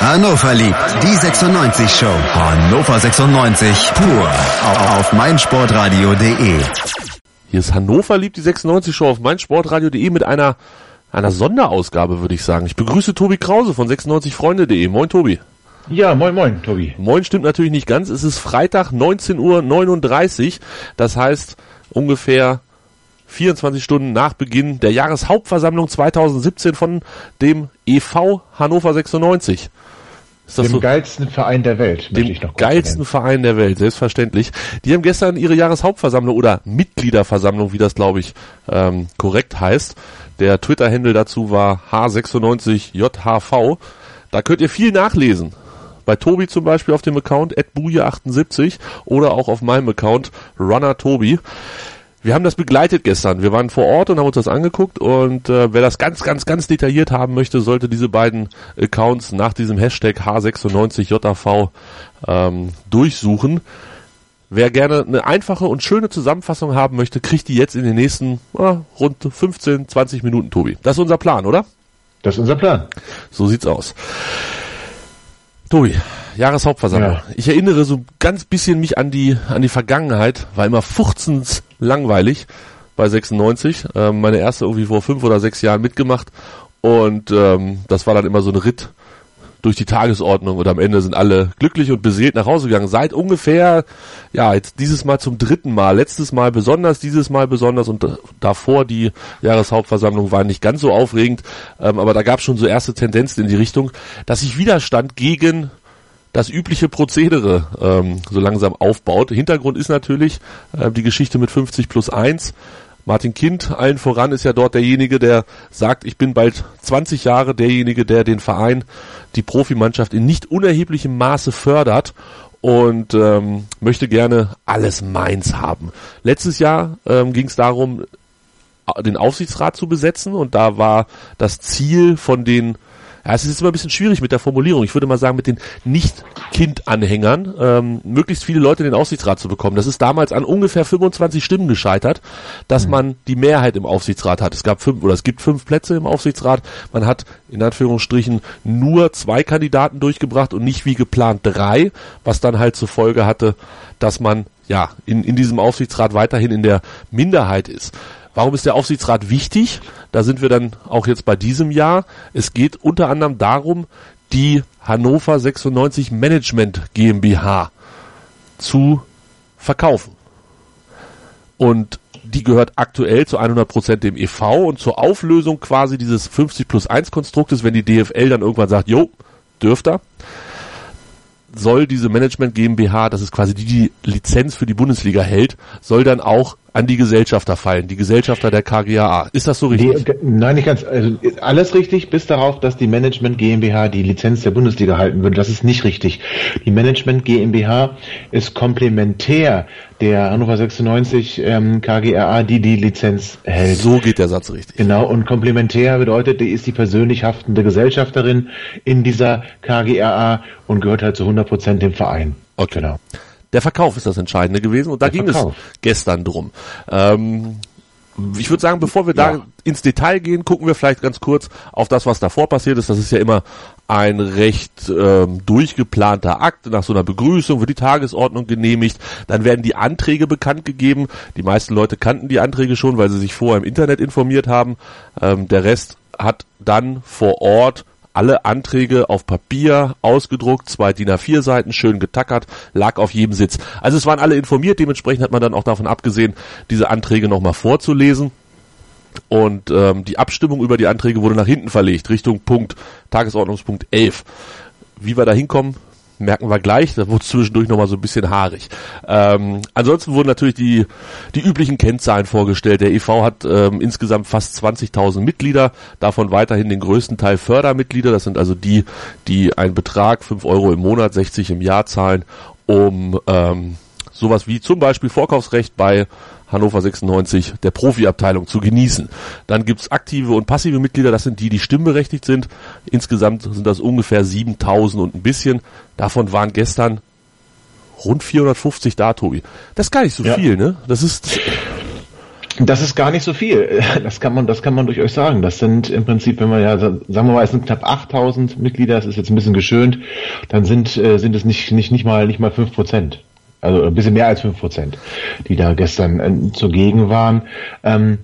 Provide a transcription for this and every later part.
Hannover liebt die 96 Show. Hannover 96 pur auf meinsportradio.de. Hier ist Hannover liebt die 96 Show auf meinsportradio.de mit einer einer Sonderausgabe, würde ich sagen. Ich begrüße Tobi Krause von 96freunde.de. Moin Tobi. Ja, moin moin, Tobi. Moin stimmt natürlich nicht ganz. Es ist Freitag 19.39 Uhr. Das heißt ungefähr 24 Stunden nach Beginn der Jahreshauptversammlung 2017 von dem EV Hannover 96. Ist das dem so? geilsten Verein der Welt. Dem geilsten nennen. Verein der Welt, selbstverständlich. Die haben gestern ihre Jahreshauptversammlung oder Mitgliederversammlung, wie das glaube ich ähm, korrekt heißt. Der Twitter-Handle dazu war H96JHV. Da könnt ihr viel nachlesen. Bei Tobi zum Beispiel auf dem Account @buje78 oder auch auf meinem Account runnertobi. Wir haben das begleitet gestern. Wir waren vor Ort und haben uns das angeguckt und äh, wer das ganz, ganz, ganz detailliert haben möchte, sollte diese beiden Accounts nach diesem Hashtag H96JAV ähm, durchsuchen. Wer gerne eine einfache und schöne Zusammenfassung haben möchte, kriegt die jetzt in den nächsten äh, rund 15, 20 Minuten, Tobi. Das ist unser Plan, oder? Das ist unser Plan. So sieht's aus. Tobi, Jahreshauptversammlung. Ja. Ich erinnere so ganz bisschen mich an die, an die Vergangenheit, war immer fuchzens langweilig bei 96. Ähm, meine erste irgendwie vor fünf oder sechs Jahren mitgemacht und ähm, das war dann immer so ein Ritt durch die Tagesordnung und am Ende sind alle glücklich und beseelt nach Hause gegangen. Seit ungefähr, ja, jetzt dieses Mal zum dritten Mal. Letztes Mal besonders, dieses Mal besonders und davor die Jahreshauptversammlung war nicht ganz so aufregend, ähm, aber da gab es schon so erste Tendenzen in die Richtung, dass sich Widerstand gegen das übliche Prozedere ähm, so langsam aufbaut. Hintergrund ist natürlich äh, die Geschichte mit 50 plus 1. Martin Kind, allen voran, ist ja dort derjenige, der sagt, ich bin bald 20 Jahre derjenige, der den Verein, die Profimannschaft in nicht unerheblichem Maße fördert und ähm, möchte gerne alles meins haben. Letztes Jahr ähm, ging es darum, den Aufsichtsrat zu besetzen und da war das Ziel von den ja, es ist immer ein bisschen schwierig mit der Formulierung. Ich würde mal sagen, mit den Nicht-Kind-Anhängern ähm, möglichst viele Leute in den Aufsichtsrat zu bekommen. Das ist damals an ungefähr 25 Stimmen gescheitert, dass mhm. man die Mehrheit im Aufsichtsrat hat. Es gab fünf oder es gibt fünf Plätze im Aufsichtsrat. Man hat in Anführungsstrichen nur zwei Kandidaten durchgebracht und nicht wie geplant drei, was dann halt zur Folge hatte, dass man ja in, in diesem Aufsichtsrat weiterhin in der Minderheit ist. Warum ist der Aufsichtsrat wichtig? Da sind wir dann auch jetzt bei diesem Jahr. Es geht unter anderem darum, die Hannover 96 Management GmbH zu verkaufen. Und die gehört aktuell zu 100% dem EV und zur Auflösung quasi dieses 50 plus 1 Konstruktes, wenn die DFL dann irgendwann sagt, jo, dürft ihr, soll diese Management GmbH, das ist quasi die, die Lizenz für die Bundesliga hält, soll dann auch an die Gesellschafter fallen, die Gesellschafter der KGAA. Ist das so richtig? Die, nein, nicht ganz. Also alles richtig, bis darauf, dass die Management GmbH die Lizenz der Bundesliga halten würde. Das ist nicht richtig. Die Management GmbH ist komplementär der Hannover 96 ähm, KGAA, die die Lizenz hält. So geht der Satz richtig. Genau, und komplementär bedeutet, die ist die persönlich haftende Gesellschafterin in dieser KGAA und gehört halt zu 100 Prozent dem Verein. Okay. Genau. Der Verkauf ist das Entscheidende gewesen und da Der ging Verkauf. es gestern drum. Ähm, ich würde sagen, bevor wir da ja. ins Detail gehen, gucken wir vielleicht ganz kurz auf das, was davor passiert ist. Das ist ja immer ein recht ähm, durchgeplanter Akt. Nach so einer Begrüßung wird die Tagesordnung genehmigt. Dann werden die Anträge bekannt gegeben. Die meisten Leute kannten die Anträge schon, weil sie sich vorher im Internet informiert haben. Ähm, der Rest hat dann vor Ort alle Anträge auf Papier ausgedruckt, zwei DIN A4 Seiten, schön getackert, lag auf jedem Sitz. Also es waren alle informiert, dementsprechend hat man dann auch davon abgesehen, diese Anträge nochmal vorzulesen. Und ähm, die Abstimmung über die Anträge wurde nach hinten verlegt, Richtung Punkt, Tagesordnungspunkt 11. Wie wir da hinkommen, merken wir gleich. Da wurde zwischendurch nochmal so ein bisschen haarig. Ähm, ansonsten wurden natürlich die, die üblichen Kennzahlen vorgestellt. Der EV hat ähm, insgesamt fast 20.000 Mitglieder, davon weiterhin den größten Teil Fördermitglieder. Das sind also die, die einen Betrag, 5 Euro im Monat, 60 im Jahr zahlen, um ähm, sowas wie zum Beispiel Vorkaufsrecht bei Hannover 96 der Profiabteilung zu genießen. Dann gibt's aktive und passive Mitglieder, das sind die, die stimmberechtigt sind. Insgesamt sind das ungefähr 7000 und ein bisschen. Davon waren gestern rund 450 da, Tobi. Das ist gar nicht so ja. viel, ne? Das ist Das ist gar nicht so viel. Das kann man, das kann man durchaus sagen. Das sind im Prinzip, wenn man ja, sagen wir mal, es sind knapp 8000 Mitglieder, das ist jetzt ein bisschen geschönt, dann sind, äh, sind es nicht, nicht, nicht mal, nicht mal fünf Prozent. Also ein bisschen mehr als fünf Prozent, die da gestern äh, zugegen waren. Ähm,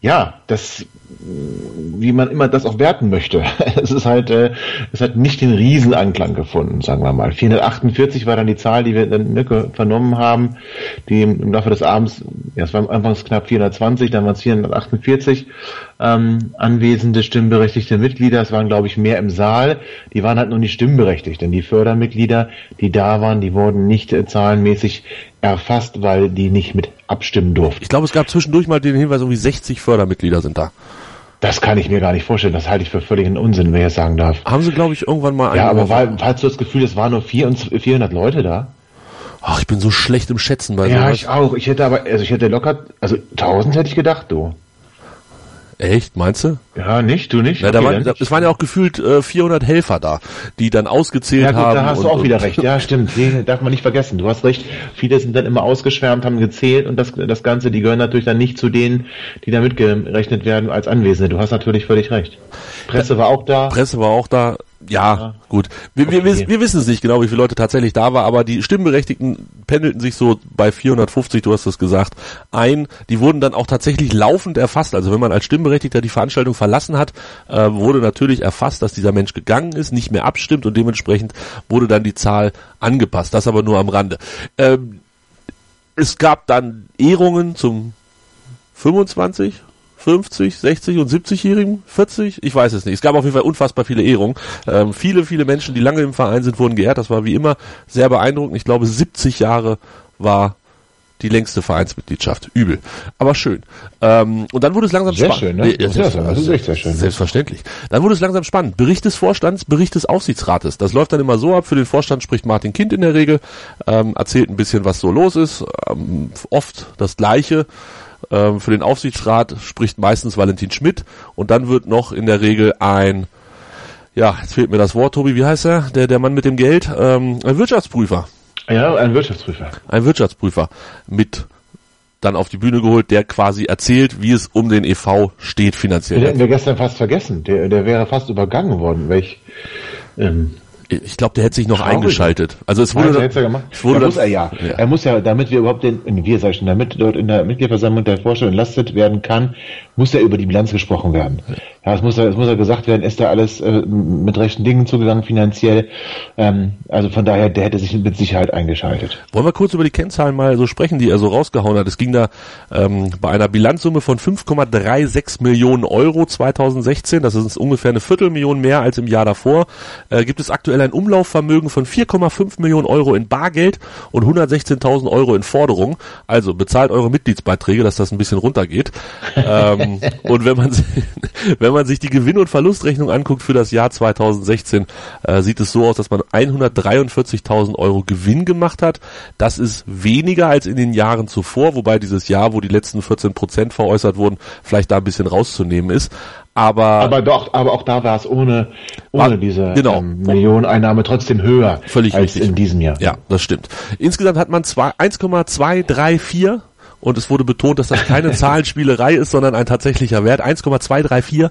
ja, das wie man immer das auch werten möchte. Es ist halt, äh, es hat nicht den Riesenanklang gefunden, sagen wir mal. 448 war dann die Zahl, die wir dann ne, vernommen haben, die im Laufe des Abends, ja, es war anfangs knapp 420, dann waren es 448 ähm, anwesende stimmberechtigte Mitglieder. Es waren, glaube ich, mehr im Saal. Die waren halt nur nicht stimmberechtigt, denn die Fördermitglieder, die da waren, die wurden nicht äh, zahlenmäßig erfasst, weil die nicht mit abstimmen durften. Ich glaube, es gab zwischendurch mal den Hinweis, irgendwie 60 Fördermitglieder sind da. Das kann ich mir gar nicht vorstellen. Das halte ich für völligen Unsinn, wer jetzt sagen darf. Haben sie, glaube ich, irgendwann mal Ja, aber war, hast du das Gefühl, es waren nur 400 Leute da? Ach, ich bin so schlecht im Schätzen bei Ja, sowas. ich auch. Ich hätte aber, also ich hätte locker, also 1000 hätte ich gedacht, du. Echt, meinst du? Ja, nicht, du nicht? Na, da waren, es waren ja auch gefühlt äh, 400 Helfer da, die dann ausgezählt ja, gut, haben. Da hast und, du auch wieder recht. Ja, stimmt. Die darf man nicht vergessen. Du hast recht. Viele sind dann immer ausgeschwärmt, haben gezählt und das, das Ganze, die gehören natürlich dann nicht zu denen, die da mitgerechnet werden als Anwesende. Du hast natürlich völlig recht. Presse war auch da. Presse war auch da ja, ja, gut. Wir, okay. wir, wir wissen es nicht genau, wie viele Leute tatsächlich da war, aber die Stimmberechtigten pendelten sich so bei 450, du hast es gesagt, ein. Die wurden dann auch tatsächlich laufend erfasst. Also wenn man als Stimmberechtigter die Veranstaltung verlassen hat, äh, wurde natürlich erfasst, dass dieser Mensch gegangen ist, nicht mehr abstimmt und dementsprechend wurde dann die Zahl angepasst. Das aber nur am Rande. Ähm, es gab dann Ehrungen zum 25 50, 60 und 70-Jährigen, 40, ich weiß es nicht. Es gab auf jeden Fall unfassbar viele Ehrungen. Ähm, viele, viele Menschen, die lange im Verein sind, wurden geehrt. Das war wie immer sehr beeindruckend. Ich glaube, 70 Jahre war die längste Vereinsmitgliedschaft. Übel. Aber schön. Ähm, und dann wurde es langsam spannend. Schön, ne? Ja, das ist echt sehr schön. Selbstverständlich. Dann wurde es langsam spannend. Bericht des Vorstands, Bericht des Aufsichtsrates. Das läuft dann immer so ab. Für den Vorstand spricht Martin Kind in der Regel, ähm, erzählt ein bisschen, was so los ist. Ähm, oft das Gleiche. Ähm, für den Aufsichtsrat spricht meistens Valentin Schmidt und dann wird noch in der Regel ein, ja, jetzt fehlt mir das Wort, Tobi, wie heißt er? Der, der Mann mit dem Geld, ähm, ein Wirtschaftsprüfer. Ja, ein Wirtschaftsprüfer. Ein Wirtschaftsprüfer mit dann auf die Bühne geholt, der quasi erzählt, wie es um den EV steht finanziell. Den hätten wir gestern fast vergessen. Der, der wäre fast übergangen worden, welch ähm, ich glaube, der hätte sich noch Traurig. eingeschaltet. Also es wurde, Nein, dann, es wurde ja, muss er ja. ja. Er muss ja, damit wir überhaupt den, wir sag ich schon, damit dort in der Mitgliederversammlung der Vorstand entlastet werden kann, muss ja über die Bilanz gesprochen werden. Ja, es muss ja, es muss ja gesagt werden, ist da alles äh, mit rechten Dingen zugegangen finanziell. Ähm, also von daher, der hätte sich mit Sicherheit eingeschaltet. Wollen wir kurz über die Kennzahlen mal so sprechen, die er so rausgehauen hat. Es ging da ähm, bei einer Bilanzsumme von 5,36 Millionen Euro 2016, das ist ungefähr eine Viertelmillion mehr als im Jahr davor, äh, gibt es aktuell ein Umlaufvermögen von 4,5 Millionen Euro in Bargeld und 116.000 Euro in Forderungen. Also bezahlt eure Mitgliedsbeiträge, dass das ein bisschen runtergeht. ähm, und wenn man, wenn man sich die Gewinn- und Verlustrechnung anguckt für das Jahr 2016, äh, sieht es so aus, dass man 143.000 Euro Gewinn gemacht hat. Das ist weniger als in den Jahren zuvor, wobei dieses Jahr, wo die letzten 14 Prozent veräußert wurden, vielleicht da ein bisschen rauszunehmen ist. Aber, aber doch, aber auch da war es ohne, ohne war, diese genau. ähm, Millioneneinnahme trotzdem höher Völlig als richtig. in diesem Jahr. Ja, das stimmt. Insgesamt hat man 1,234 und es wurde betont, dass das keine Zahlenspielerei ist, sondern ein tatsächlicher Wert. 1,234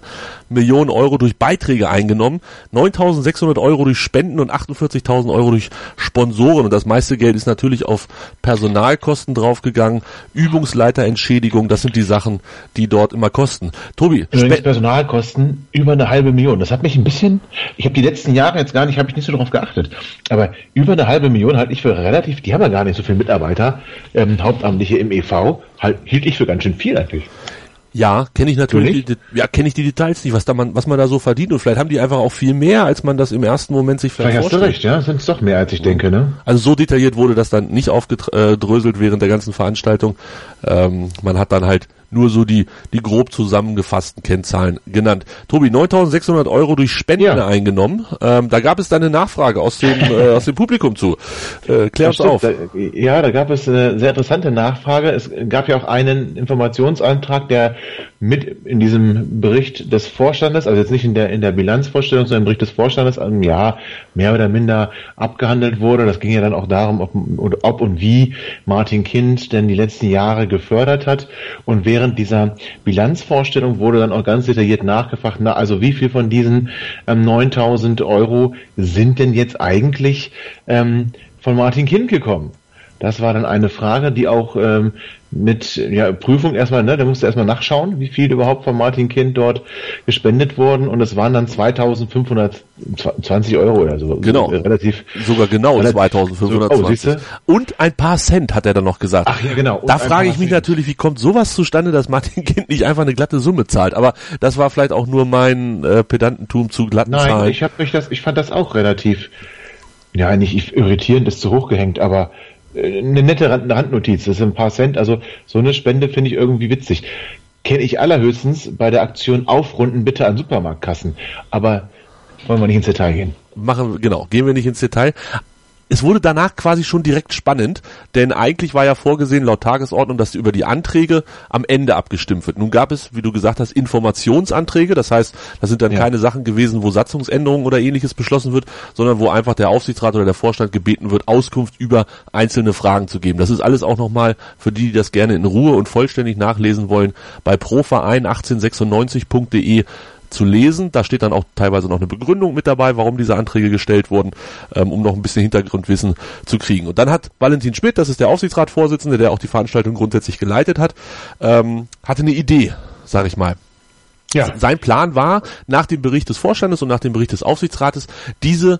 Millionen Euro durch Beiträge eingenommen, 9.600 Euro durch Spenden und 48.000 Euro durch Sponsoren. Und das meiste Geld ist natürlich auf Personalkosten draufgegangen, Übungsleiterentschädigung, das sind die Sachen, die dort immer kosten. Tobi, Übrigens Personalkosten über eine halbe Million. Das hat mich ein bisschen, ich habe die letzten Jahre jetzt gar nicht, habe ich nicht so darauf geachtet, aber über eine halbe Million halte ich für relativ, die haben ja gar nicht so viele Mitarbeiter, ähm, Hauptamtliche im EV halt, hielt ich für ganz schön viel eigentlich. Ja, kenne ich natürlich. Die, ja, kenne ich die Details nicht, was da man, was man da so verdient und vielleicht haben die einfach auch viel mehr, als man das im ersten Moment sich vielleicht, vielleicht vorstellt. Hast du recht, ja, sind es doch mehr, als ich denke, ne? Also so detailliert wurde das dann nicht aufgedröselt während der ganzen Veranstaltung. Ähm, man hat dann halt nur so die, die grob zusammengefassten Kennzahlen genannt. Tobi, 9.600 Euro durch Spenden ja. eingenommen. Ähm, da gab es dann eine Nachfrage aus dem, äh, aus dem Publikum zu. Äh, klär uns auf. Da, ja, da gab es eine sehr interessante Nachfrage. Es gab ja auch einen Informationsantrag, der mit in diesem Bericht des Vorstandes, also jetzt nicht in der, in der Bilanzvorstellung, sondern im Bericht des Vorstandes im Jahr mehr oder minder abgehandelt wurde. Das ging ja dann auch darum, ob, ob und wie Martin Kind denn die letzten Jahre gefördert hat und wer während dieser Bilanzvorstellung wurde dann auch ganz detailliert nachgefragt, na, also wie viel von diesen ähm, 9000 Euro sind denn jetzt eigentlich ähm, von Martin Kind gekommen? Das war dann eine Frage, die auch ähm, mit ja, Prüfung erstmal, ne, da musste erstmal nachschauen, wie viel überhaupt von Martin Kind dort gespendet wurden und es waren dann 2520 Euro oder so. Genau. So, relativ. Sogar genau relativ, 2520. Oh, und ein paar Cent hat er dann noch gesagt. Ach ja, genau. Und da frage ich mich Cent. natürlich, wie kommt sowas zustande, dass Martin Kind nicht einfach eine glatte Summe zahlt? Aber das war vielleicht auch nur mein äh, Pedantentum zu glatten Nein, Zahlen. ich habe mich das, ich fand das auch relativ, ja, nicht irritierend, ist zu hoch gehängt, aber eine nette Rand Randnotiz, das sind ein paar Cent, also so eine Spende finde ich irgendwie witzig. Kenne ich allerhöchstens bei der Aktion Aufrunden bitte an Supermarktkassen, aber wollen wir nicht ins Detail gehen. Machen, genau, gehen wir nicht ins Detail es wurde danach quasi schon direkt spannend, denn eigentlich war ja vorgesehen laut Tagesordnung, dass über die Anträge am Ende abgestimmt wird. Nun gab es, wie du gesagt hast, Informationsanträge, das heißt, das sind dann ja. keine Sachen gewesen, wo Satzungsänderungen oder ähnliches beschlossen wird, sondern wo einfach der Aufsichtsrat oder der Vorstand gebeten wird, Auskunft über einzelne Fragen zu geben. Das ist alles auch nochmal für die, die das gerne in Ruhe und vollständig nachlesen wollen, bei proverein1896.de zu lesen. Da steht dann auch teilweise noch eine Begründung mit dabei, warum diese Anträge gestellt wurden, ähm, um noch ein bisschen Hintergrundwissen zu kriegen. Und dann hat Valentin Schmidt, das ist der Aufsichtsratsvorsitzende, der auch die Veranstaltung grundsätzlich geleitet hat, ähm, hatte eine Idee, sag ich mal. Ja. Sein Plan war, nach dem Bericht des Vorstandes und nach dem Bericht des Aufsichtsrates, diese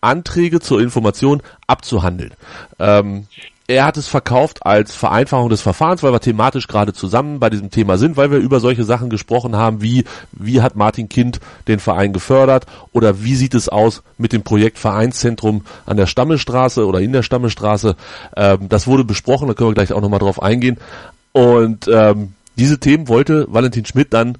Anträge zur Information abzuhandeln. Ähm, er hat es verkauft als Vereinfachung des Verfahrens, weil wir thematisch gerade zusammen bei diesem Thema sind, weil wir über solche Sachen gesprochen haben, wie wie hat Martin Kind den Verein gefördert oder wie sieht es aus mit dem Projekt Vereinszentrum an der Stammestraße oder in der Stammestraße. Ähm, das wurde besprochen, da können wir gleich auch nochmal drauf eingehen. Und ähm, diese Themen wollte Valentin Schmidt dann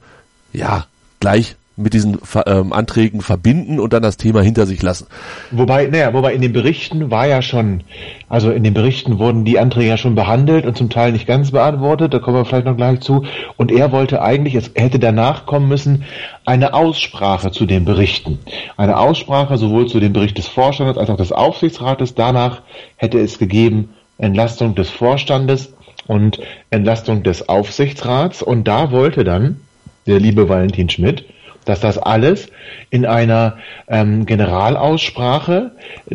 ja gleich mit diesen ähm, Anträgen verbinden und dann das Thema hinter sich lassen. Wobei, naja, wobei in den Berichten war ja schon, also in den Berichten wurden die Anträge ja schon behandelt und zum Teil nicht ganz beantwortet, da kommen wir vielleicht noch gleich zu. Und er wollte eigentlich, es hätte danach kommen müssen, eine Aussprache zu den Berichten. Eine Aussprache sowohl zu dem Bericht des Vorstandes als auch des Aufsichtsrates. Danach hätte es gegeben Entlastung des Vorstandes und Entlastung des Aufsichtsrats. Und da wollte dann der liebe Valentin Schmidt dass das alles in einer ähm, Generalaussprache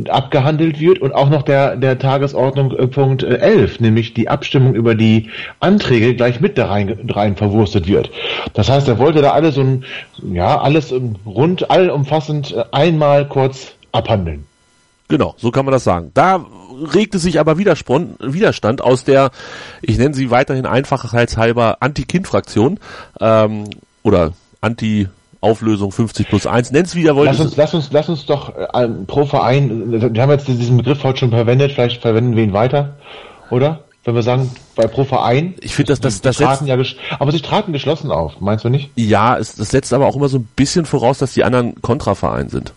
abgehandelt wird und auch noch der, der Tagesordnung äh, Punkt 11, äh, nämlich die Abstimmung über die Anträge gleich mit da rein, rein verwurstet wird. Das heißt, er wollte da alles so ein, ja, alles rund, allumfassend äh, einmal kurz abhandeln. Genau, so kann man das sagen. Da regte sich aber Widerstand aus der, ich nenne sie weiterhin einfachheitshalber Anti-Kind-Fraktion ähm, oder Anti- Auflösung 50 plus 1, nenn's wie ihr wollt. Lass uns, lass uns, lass uns doch äh, pro Verein, wir haben jetzt diesen Begriff heute schon verwendet, vielleicht verwenden wir ihn weiter, oder? Wenn wir sagen, bei pro Verein. Ich finde, dass das, das setzt, ja, aber sie traten geschlossen auf, meinst du nicht? Ja, es, das setzt aber auch immer so ein bisschen voraus, dass die anderen Kontraverein sind.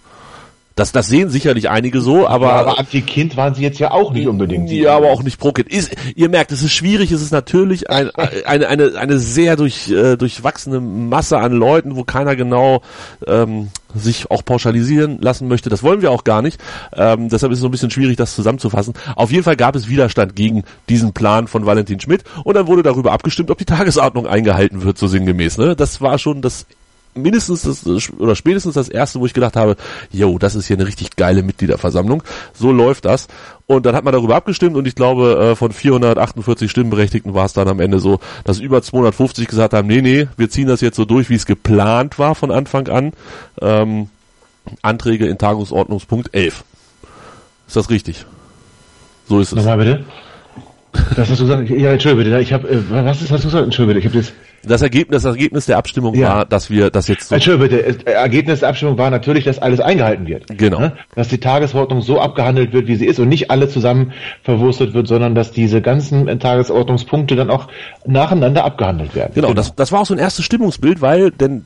Das, das sehen sicherlich einige so, aber. Ja, aber Anti-Kind waren sie jetzt ja auch nicht unbedingt. Ja, aber auch nicht Pro-Kind. Ist, ihr merkt, es ist schwierig, es ist natürlich ein, eine, eine, eine sehr durch, äh, durchwachsene Masse an Leuten, wo keiner genau ähm, sich auch pauschalisieren lassen möchte. Das wollen wir auch gar nicht. Ähm, deshalb ist es so ein bisschen schwierig, das zusammenzufassen. Auf jeden Fall gab es Widerstand gegen diesen Plan von Valentin Schmidt und dann wurde darüber abgestimmt, ob die Tagesordnung eingehalten wird, so sinngemäß. Ne? Das war schon das mindestens das, oder spätestens das erste, wo ich gedacht habe, yo, das ist hier eine richtig geile Mitgliederversammlung. So läuft das. Und dann hat man darüber abgestimmt und ich glaube, äh, von 448 Stimmberechtigten war es dann am Ende so, dass über 250 gesagt haben, nee, nee, wir ziehen das jetzt so durch, wie es geplant war von Anfang an. Ähm, Anträge in Tagungsordnungspunkt 11. Ist das richtig? So ist es. Nochmal bitte. Das hast du gesagt. Ja, entschuldige bitte. Ich habe, äh, was ist, hast du gesagt? Entschuldige bitte. Ich habe jetzt das Ergebnis, das Ergebnis der Abstimmung ja. war, dass wir das jetzt so. Entschuldigung bitte, das Ergebnis der Abstimmung war natürlich, dass alles eingehalten wird. Genau. Ne? Dass die Tagesordnung so abgehandelt wird, wie sie ist und nicht alle zusammen verwurstet wird, sondern dass diese ganzen Tagesordnungspunkte dann auch nacheinander abgehandelt werden. Genau, genau. Das, das war auch so ein erstes Stimmungsbild, weil denn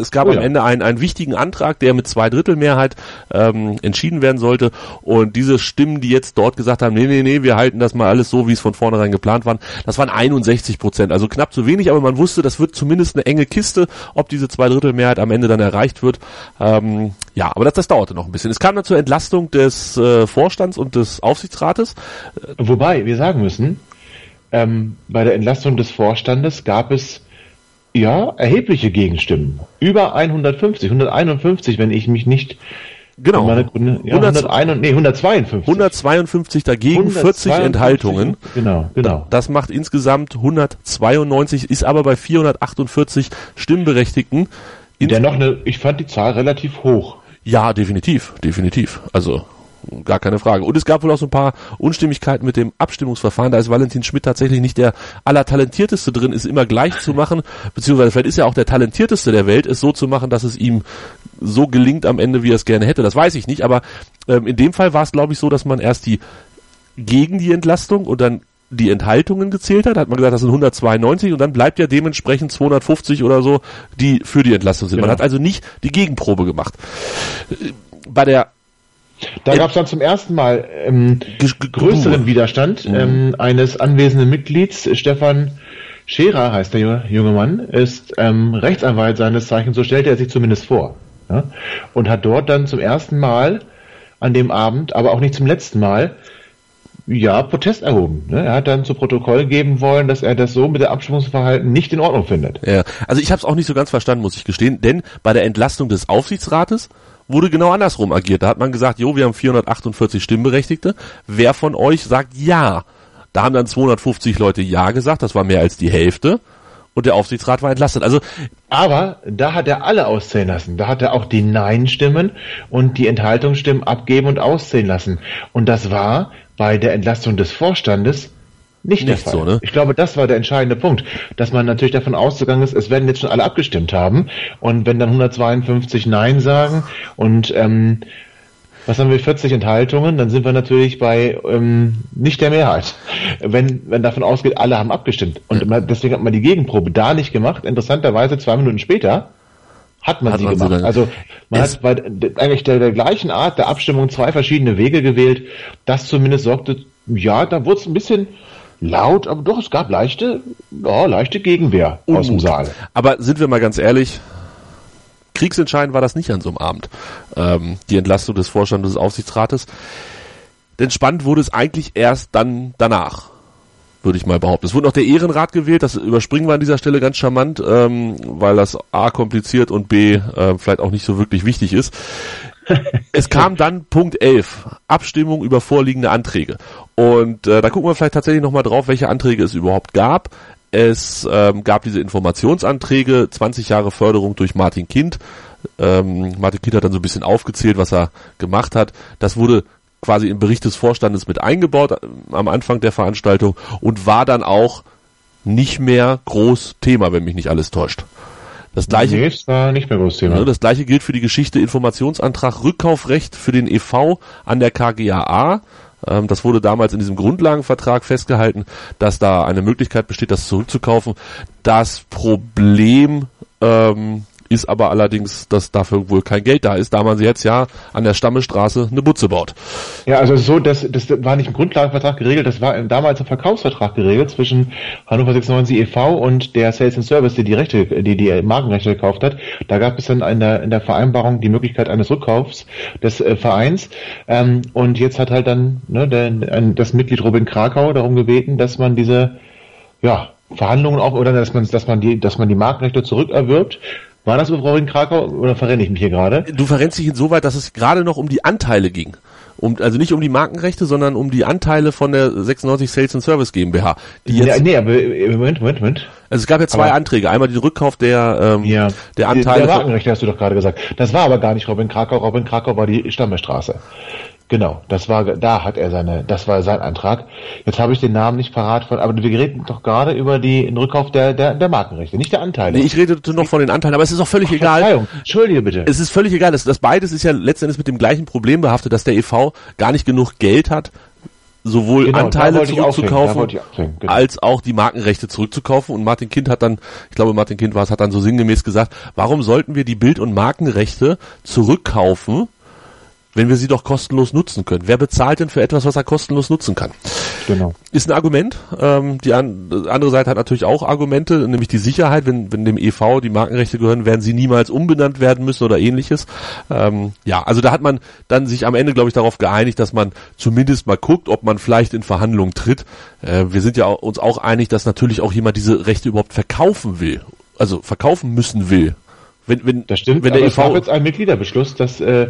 es gab oh ja. am Ende einen, einen wichtigen Antrag, der mit zwei Drittel Mehrheit ähm, entschieden werden sollte. Und diese Stimmen, die jetzt dort gesagt haben, nee, nee, nee, wir halten das mal alles so, wie es von vornherein geplant war, das waren 61 Prozent. Also knapp zu wenig, aber man wusste, das wird zumindest eine enge Kiste, ob diese zwei Drittel Mehrheit am Ende dann erreicht wird. Ähm, ja, aber das, das dauerte noch ein bisschen. Es kam dann zur Entlastung des äh, Vorstands und des Aufsichtsrates. Wobei, wir sagen müssen, ähm, bei der Entlastung des Vorstandes gab es ja erhebliche Gegenstimmen. Über 150, 151, wenn ich mich nicht Genau. Meine, ja, 101, nee, 152. 152 dagegen, 152, 40 Enthaltungen. Genau, genau. Das macht insgesamt 192, ist aber bei 448 Stimmberechtigten. Der noch eine, ich fand die Zahl relativ hoch. Ja, definitiv, definitiv. Also gar keine Frage. Und es gab wohl auch so ein paar Unstimmigkeiten mit dem Abstimmungsverfahren. Da ist Valentin Schmidt tatsächlich nicht der allertalentierteste drin, ist immer gleich zu machen, beziehungsweise vielleicht ist er auch der talentierteste der Welt, es so zu machen, dass es ihm so gelingt am Ende, wie er es gerne hätte. Das weiß ich nicht, aber ähm, in dem Fall war es, glaube ich, so, dass man erst die gegen die Entlastung und dann die Enthaltungen gezählt hat, hat man gesagt, das sind 192 und dann bleibt ja dementsprechend 250 oder so, die für die Entlastung sind. Genau. Man hat also nicht die Gegenprobe gemacht. Bei der da gab es dann zum ersten Mal ähm, größeren Widerstand mhm. ähm, eines anwesenden Mitglieds. Stefan Scherer heißt der junge Mann, ist ähm, Rechtsanwalt seines Zeichens, so stellte er sich zumindest vor. Ja? Und hat dort dann zum ersten Mal an dem Abend, aber auch nicht zum letzten Mal, ja, Protest erhoben. Ne? Er hat dann zu Protokoll geben wollen, dass er das so mit der Abstimmungsverhalten nicht in Ordnung findet. Ja, also ich habe es auch nicht so ganz verstanden, muss ich gestehen, denn bei der Entlastung des Aufsichtsrates wurde genau andersrum agiert. Da hat man gesagt, jo, wir haben 448 Stimmberechtigte. Wer von euch sagt ja? Da haben dann 250 Leute ja gesagt, das war mehr als die Hälfte. Und der Aufsichtsrat war entlastet. Also, aber da hat er alle auszählen lassen. Da hat er auch die Nein-Stimmen und die Enthaltungsstimmen abgeben und auszählen lassen. Und das war bei der Entlastung des Vorstandes nicht, nicht der Fall. So, ne? Ich glaube, das war der entscheidende Punkt, dass man natürlich davon ausgegangen ist, es werden jetzt schon alle abgestimmt haben und wenn dann 152 Nein sagen und ähm, was haben wir, 40 Enthaltungen, dann sind wir natürlich bei ähm, nicht der Mehrheit. Wenn, wenn davon ausgeht, alle haben abgestimmt. Und ja. deswegen hat man die Gegenprobe da nicht gemacht. Interessanterweise zwei Minuten später hat man hat sie man gemacht. Also man hat bei eigentlich der, der gleichen Art der Abstimmung zwei verschiedene Wege gewählt. Das zumindest sorgte, ja, da wurde es ein bisschen laut, aber doch, es gab leichte, ja, leichte Gegenwehr Unmut. aus dem Saal. Aber sind wir mal ganz ehrlich, kriegsentscheidend war das nicht an so einem Abend, ähm, die Entlastung des Vorstandes des Aufsichtsrates. Denn spannend wurde es eigentlich erst dann danach, würde ich mal behaupten. Es wurde noch der Ehrenrat gewählt, das überspringen wir an dieser Stelle ganz charmant, ähm, weil das A kompliziert und B äh, vielleicht auch nicht so wirklich wichtig ist. Es kam dann Punkt 11, Abstimmung über vorliegende Anträge. Und äh, da gucken wir vielleicht tatsächlich nochmal drauf, welche Anträge es überhaupt gab. Es ähm, gab diese Informationsanträge, 20 Jahre Förderung durch Martin Kind. Ähm, Martin Kind hat dann so ein bisschen aufgezählt, was er gemacht hat. Das wurde quasi im Bericht des Vorstandes mit eingebaut äh, am Anfang der Veranstaltung und war dann auch nicht mehr groß Thema, wenn mich nicht alles täuscht. Das gleiche, nee, war nicht mehr groß Thema. Das gleiche gilt für die Geschichte Informationsantrag Rückkaufrecht für den EV an der KGAA. Ähm, das wurde damals in diesem Grundlagenvertrag festgehalten, dass da eine Möglichkeit besteht, das zurückzukaufen. Das Problem ähm, ist aber allerdings, dass dafür wohl kein Geld da ist, da man jetzt ja an der Stammestraße eine Butze baut. Ja, also so, das, das war nicht im Grundlagenvertrag geregelt, das war damals im Verkaufsvertrag geregelt zwischen Hannover 96 e.V. und der Sales and Service, die die Rechte, die die Markenrechte gekauft hat. Da gab es dann in der, in der Vereinbarung die Möglichkeit eines Rückkaufs des äh, Vereins. Ähm, und jetzt hat halt dann ne, der, ein, das Mitglied Robin Krakau darum gebeten, dass man diese ja, Verhandlungen auch oder dass man dass man die dass man die Markenrechte zurückerwirbt war das über Robin Krakau oder verrenne ich mich hier gerade? Du verrennst dich insoweit, dass es gerade noch um die Anteile ging. Um, also nicht um die Markenrechte, sondern um die Anteile von der 96 Sales and Service GmbH. Die jetzt, ja, nee, aber äh, Moment, Moment, Moment. Also es gab ja zwei aber, Anträge. Einmal den Rückkauf der, ähm, ja, der Anteile. Der Markenrechte hast du doch gerade gesagt. Das war aber gar nicht Robin Krakau. Robin Krakau war die Stammerstraße. Genau, das war, da hat er seine, das war sein Antrag. Jetzt habe ich den Namen nicht parat von, aber wir reden doch gerade über die, den Rückkauf der, der, der Markenrechte, nicht der Anteile. Nee, ich redete noch von den Anteilen, aber es ist auch völlig Ach, egal. Verzeihung, entschuldige bitte. Es ist völlig egal. Das, das beides ist ja letztendlich mit dem gleichen Problem behaftet, dass der EV gar nicht genug Geld hat, sowohl genau, Anteile zurückzukaufen, genau. als auch die Markenrechte zurückzukaufen. Und Martin Kind hat dann, ich glaube Martin Kind war es, hat dann so sinngemäß gesagt, warum sollten wir die Bild- und Markenrechte zurückkaufen, wenn wir sie doch kostenlos nutzen können. Wer bezahlt denn für etwas, was er kostenlos nutzen kann? Genau. Ist ein Argument. Ähm, die an, andere Seite hat natürlich auch Argumente, nämlich die Sicherheit. Wenn, wenn dem EV die Markenrechte gehören, werden sie niemals umbenannt werden müssen oder ähnliches. Ähm, ja, also da hat man dann sich am Ende, glaube ich, darauf geeinigt, dass man zumindest mal guckt, ob man vielleicht in Verhandlungen tritt. Äh, wir sind ja uns auch einig, dass natürlich auch jemand diese Rechte überhaupt verkaufen will. Also verkaufen müssen will. Wenn, wenn, das stimmt, wenn der aber EV es gab jetzt einen Mitgliederbeschluss, dass äh,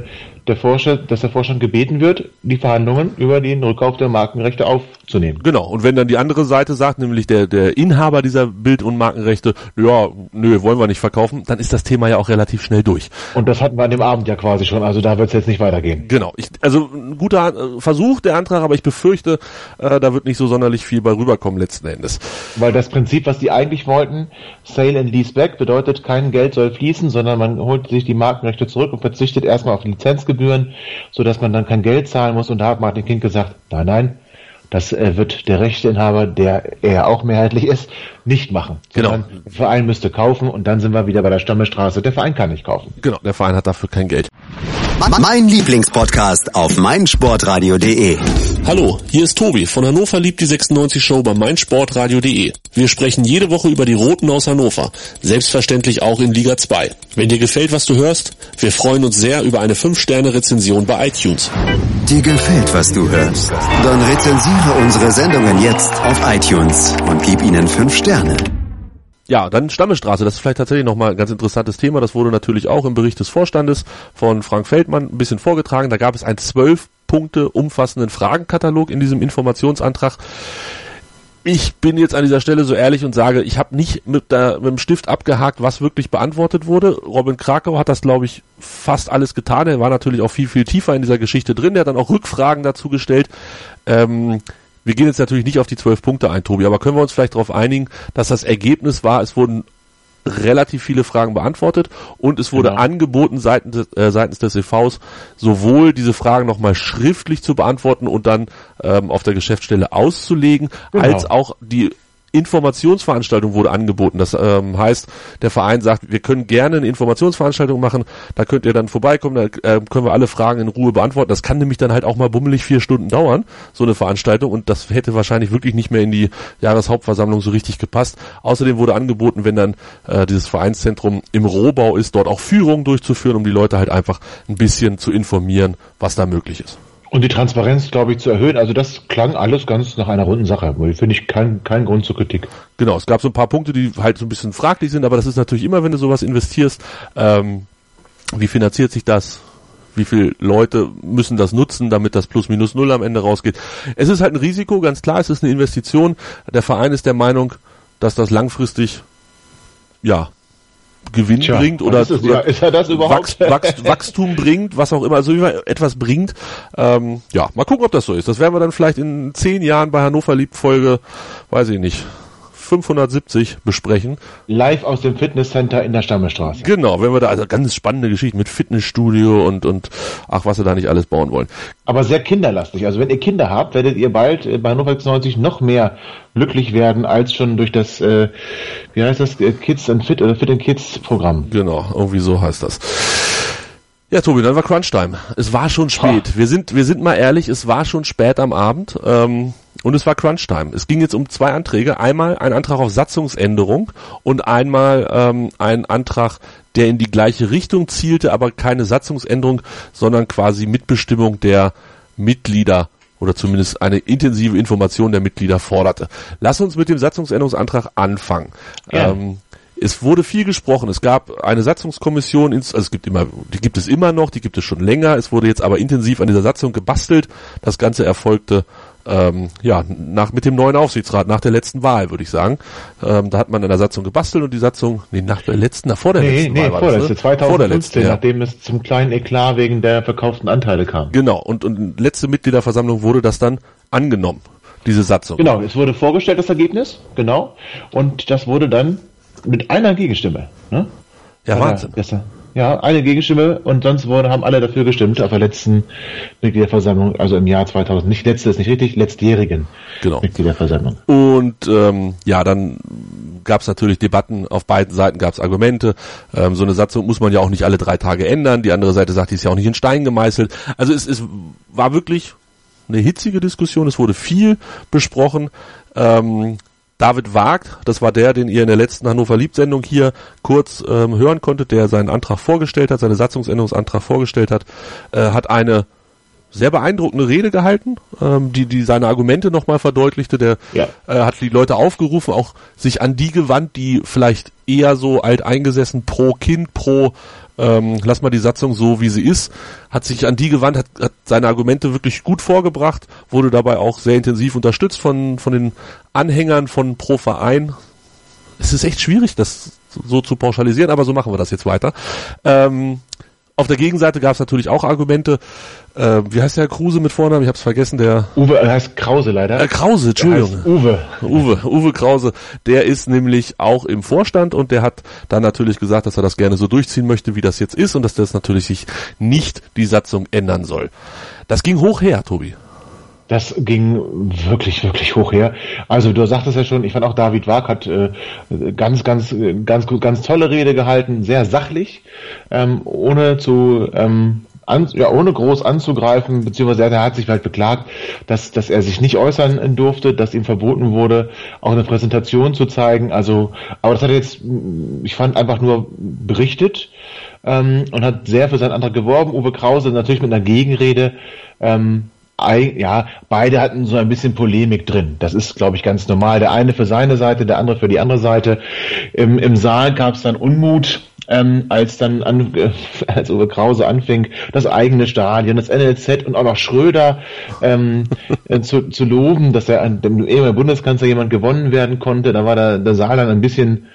der Vorstand, dass der Vorstand gebeten wird, die Verhandlungen über den Rückkauf der Markenrechte aufzunehmen. Genau. Und wenn dann die andere Seite sagt, nämlich der, der Inhaber dieser Bild- und Markenrechte, ja, nö, wollen wir nicht verkaufen, dann ist das Thema ja auch relativ schnell durch. Und das hatten wir an dem Abend ja quasi schon, also da wird es jetzt nicht weitergehen. Genau. Ich, also ein guter äh, Versuch, der Antrag, aber ich befürchte, äh, da wird nicht so sonderlich viel bei rüberkommen letzten Endes. Weil das Prinzip, was die eigentlich wollten, Sale and Lease Back, bedeutet, kein Geld soll fließen, sondern man holt sich die Markenrechte zurück und verzichtet erstmal auf Lizenzgebühren Gebühren, sodass man dann kein Geld zahlen muss. Und da hat Martin Kind gesagt, nein, nein, das äh, wird der Rechteinhaber, der er auch mehrheitlich ist, nicht machen. Genau. Der Verein müsste kaufen und dann sind wir wieder bei der Stammestraße. Der Verein kann nicht kaufen. Genau, der Verein hat dafür kein Geld. Mein Lieblingspodcast auf meinsportradio.de. Hallo, hier ist Tobi von Hannover liebt die 96 Show bei meinsportradio.de. Wir sprechen jede Woche über die Roten aus Hannover, selbstverständlich auch in Liga 2. Wenn dir gefällt, was du hörst, wir freuen uns sehr über eine 5-Sterne-Rezension bei iTunes. Dir gefällt, was du hörst? Dann rezensiere unsere Sendungen jetzt auf iTunes und gib ihnen 5 Sterne. Ja, dann Stammestraße, das ist vielleicht tatsächlich nochmal ein ganz interessantes Thema. Das wurde natürlich auch im Bericht des Vorstandes von Frank Feldmann ein bisschen vorgetragen. Da gab es einen zwölf Punkte umfassenden Fragenkatalog in diesem Informationsantrag. Ich bin jetzt an dieser Stelle so ehrlich und sage, ich habe nicht mit, der, mit dem Stift abgehakt, was wirklich beantwortet wurde. Robin Krakau hat das, glaube ich, fast alles getan. Er war natürlich auch viel, viel tiefer in dieser Geschichte drin. Er hat dann auch Rückfragen dazu gestellt. Ähm, wir gehen jetzt natürlich nicht auf die zwölf Punkte ein, Tobi, aber können wir uns vielleicht darauf einigen, dass das Ergebnis war, es wurden relativ viele Fragen beantwortet und es wurde genau. angeboten seitens des, äh, seitens des EVs sowohl diese Fragen nochmal schriftlich zu beantworten und dann ähm, auf der Geschäftsstelle auszulegen, genau. als auch die Informationsveranstaltung wurde angeboten. Das ähm, heißt, der Verein sagt, wir können gerne eine Informationsveranstaltung machen, da könnt ihr dann vorbeikommen, da äh, können wir alle Fragen in Ruhe beantworten. Das kann nämlich dann halt auch mal bummelig vier Stunden dauern, so eine Veranstaltung, und das hätte wahrscheinlich wirklich nicht mehr in die Jahreshauptversammlung so richtig gepasst. Außerdem wurde angeboten, wenn dann äh, dieses Vereinszentrum im Rohbau ist, dort auch Führungen durchzuführen, um die Leute halt einfach ein bisschen zu informieren, was da möglich ist. Und die Transparenz, glaube ich, zu erhöhen. Also das klang alles ganz nach einer runden Sache. Finde ich kein, kein Grund zur Kritik. Genau, es gab so ein paar Punkte, die halt so ein bisschen fraglich sind, aber das ist natürlich immer, wenn du sowas investierst, ähm, wie finanziert sich das? Wie viele Leute müssen das nutzen, damit das plus minus null am Ende rausgeht? Es ist halt ein Risiko, ganz klar, es ist eine Investition. Der Verein ist der Meinung, dass das langfristig ja Gewinn Tja, bringt oder, ist, oder ist überhaupt? Wachst, Wachst, Wachstum bringt, was auch immer, also etwas bringt. Ähm, ja, mal gucken, ob das so ist. Das werden wir dann vielleicht in zehn Jahren bei Hannover Lieb Folge, weiß ich nicht, 570 besprechen. Live aus dem Fitnesscenter in der Stammelstraße. Genau, wenn wir da also ganz spannende Geschichten mit Fitnessstudio und und ach, was sie da nicht alles bauen wollen. Aber sehr kinderlastig. Also wenn ihr Kinder habt, werdet ihr bald bei Hannover 96 noch mehr glücklich werden als schon durch das äh, wie heißt das Kids and Fit oder Fit and Kids Programm. Genau, irgendwie so heißt das. Ja, Tobi, dann war Crunchtime. Es war schon spät. Wir sind, wir sind mal ehrlich, es war schon spät am Abend. Ähm, und es war Crunchtime. Es ging jetzt um zwei Anträge. Einmal ein Antrag auf Satzungsänderung und einmal ähm, ein Antrag, der in die gleiche Richtung zielte, aber keine Satzungsänderung, sondern quasi Mitbestimmung der Mitglieder oder zumindest eine intensive Information der Mitglieder forderte. Lass uns mit dem Satzungsänderungsantrag anfangen. Ja. Ähm, es wurde viel gesprochen. Es gab eine Satzungskommission, also es gibt immer, die gibt es immer noch, die gibt es schon länger. Es wurde jetzt aber intensiv an dieser Satzung gebastelt. Das Ganze erfolgte ähm, ja, nach, mit dem neuen Aufsichtsrat, nach der letzten Wahl, würde ich sagen. Ähm, da hat man an der Satzung gebastelt und die Satzung, nee, nach der letzten, nach vor der nee, letzten nee, Wahl war vorletzte, das, ne? 2015, vor der letzten, ja. nachdem es zum kleinen Eklat wegen der verkauften Anteile kam. Genau, und, und letzte Mitgliederversammlung wurde das dann angenommen, diese Satzung. Genau, es wurde vorgestellt, das Ergebnis, genau, und das wurde dann mit einer Gegenstimme, ne? Ja, Wahnsinn. Gestern. Ja, eine Gegenstimme und sonst wurde, haben alle dafür gestimmt auf der letzten Mitgliederversammlung, also im Jahr 2000. Nicht letzte ist nicht richtig, letztjährigen genau. Mitgliederversammlung. Und ähm, ja, dann gab es natürlich Debatten, auf beiden Seiten gab es Argumente. Ähm, so eine Satzung muss man ja auch nicht alle drei Tage ändern. Die andere Seite sagt, die ist ja auch nicht in Stein gemeißelt. Also es, es war wirklich eine hitzige Diskussion, es wurde viel besprochen. Ähm, David Wagt, das war der, den ihr in der letzten Hannover Liebt-Sendung hier kurz ähm, hören konntet, der seinen Antrag vorgestellt hat, seinen Satzungsänderungsantrag vorgestellt hat, äh, hat eine sehr beeindruckende Rede gehalten, ähm, die, die seine Argumente nochmal verdeutlichte. Der ja. äh, hat die Leute aufgerufen, auch sich an die gewandt, die vielleicht eher so alteingesessen pro Kind, pro ähm, lass mal die Satzung so, wie sie ist, hat sich an die gewandt, hat, hat seine Argumente wirklich gut vorgebracht, wurde dabei auch sehr intensiv unterstützt von, von den Anhängern von Pro Verein. Es ist echt schwierig, das so zu pauschalisieren, aber so machen wir das jetzt weiter. Ähm, auf der Gegenseite gab es natürlich auch Argumente. Äh, wie heißt der Herr Kruse mit Vornamen? Ich habe es vergessen. Der Uwe er heißt Krause leider. Äh, Krause, Entschuldigung. Uwe. Uwe, Uwe Krause. Der ist nämlich auch im Vorstand und der hat dann natürlich gesagt, dass er das gerne so durchziehen möchte, wie das jetzt ist und dass das natürlich sich nicht die Satzung ändern soll. Das ging hoch her, Tobi. Das ging wirklich, wirklich hoch her. Also du sagtest ja schon, ich fand auch David Wag hat äh, ganz, ganz, ganz, ganz tolle Rede gehalten, sehr sachlich, ähm, ohne zu ähm, an, ja, ohne groß anzugreifen, beziehungsweise er hat sich halt beklagt, dass, dass er sich nicht äußern durfte, dass ihm verboten wurde, auch eine Präsentation zu zeigen. Also, aber das hat er jetzt, ich fand einfach nur berichtet ähm, und hat sehr für seinen Antrag geworben. Uwe Krause natürlich mit einer Gegenrede. Ähm, ja, beide hatten so ein bisschen Polemik drin. Das ist, glaube ich, ganz normal. Der eine für seine Seite, der andere für die andere Seite. Im, im Saal gab es dann Unmut, ähm, als dann an, äh, als Uwe Krause anfing, das eigene Stadion, das NLZ und auch noch Schröder ähm, äh, zu, zu loben, dass er an dem ehemaligen Bundeskanzler jemand gewonnen werden konnte. Da war der, der Saal dann ein bisschen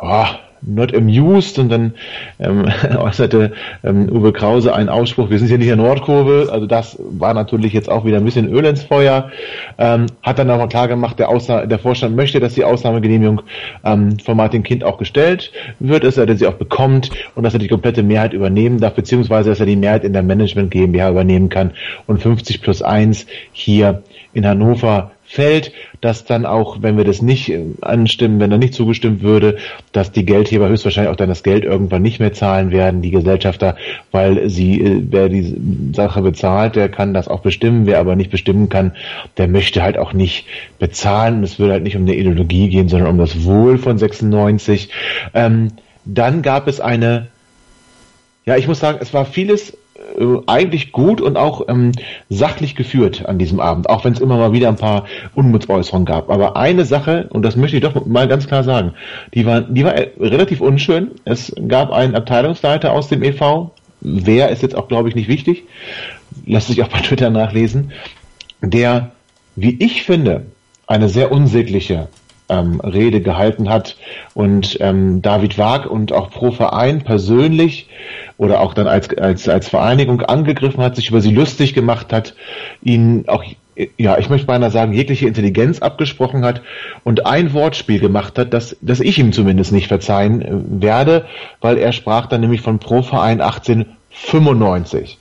oh, not amused und dann ähm, äußerte ähm, Uwe Krause einen Ausspruch, wir sind hier nicht in Nordkurve, also das war natürlich jetzt auch wieder ein bisschen Öl ins Feuer, ähm, hat dann aber klar gemacht, der, Ausna der Vorstand möchte, dass die Ausnahmegenehmigung ähm, von Martin Kind auch gestellt wird, dass er sie auch bekommt und dass er die komplette Mehrheit übernehmen darf, beziehungsweise dass er die Mehrheit in der Management GmbH übernehmen kann und 50 plus 1 hier in Hannover fällt, dass dann auch, wenn wir das nicht äh, anstimmen, wenn da nicht zugestimmt würde, dass die Geldheber höchstwahrscheinlich auch dann das Geld irgendwann nicht mehr zahlen werden, die Gesellschafter, weil sie, äh, wer die Sache bezahlt, der kann das auch bestimmen, wer aber nicht bestimmen kann, der möchte halt auch nicht bezahlen. Es würde halt nicht um eine Ideologie gehen, sondern um das Wohl von 96. Ähm, dann gab es eine, ja, ich muss sagen, es war vieles äh, eigentlich gut und auch ähm, sachlich geführt an diesem Abend, auch wenn es immer mal wieder ein paar Unmutsäußerungen gab. Aber eine Sache, und das möchte ich doch mal ganz klar sagen, die war, die war äh, relativ unschön. Es gab einen Abteilungsleiter aus dem EV, wer ist jetzt auch, glaube ich, nicht wichtig, lässt sich auch bei Twitter nachlesen, der, wie ich finde, eine sehr unsägliche ähm, Rede gehalten hat und ähm, David Wag und auch pro Verein persönlich oder auch dann als, als, als Vereinigung angegriffen hat, sich über sie lustig gemacht hat, ihnen auch ja, ich möchte beinahe sagen, jegliche Intelligenz abgesprochen hat und ein Wortspiel gemacht hat, das, das ich ihm zumindest nicht verzeihen äh, werde, weil er sprach dann nämlich von Pro Verein 1895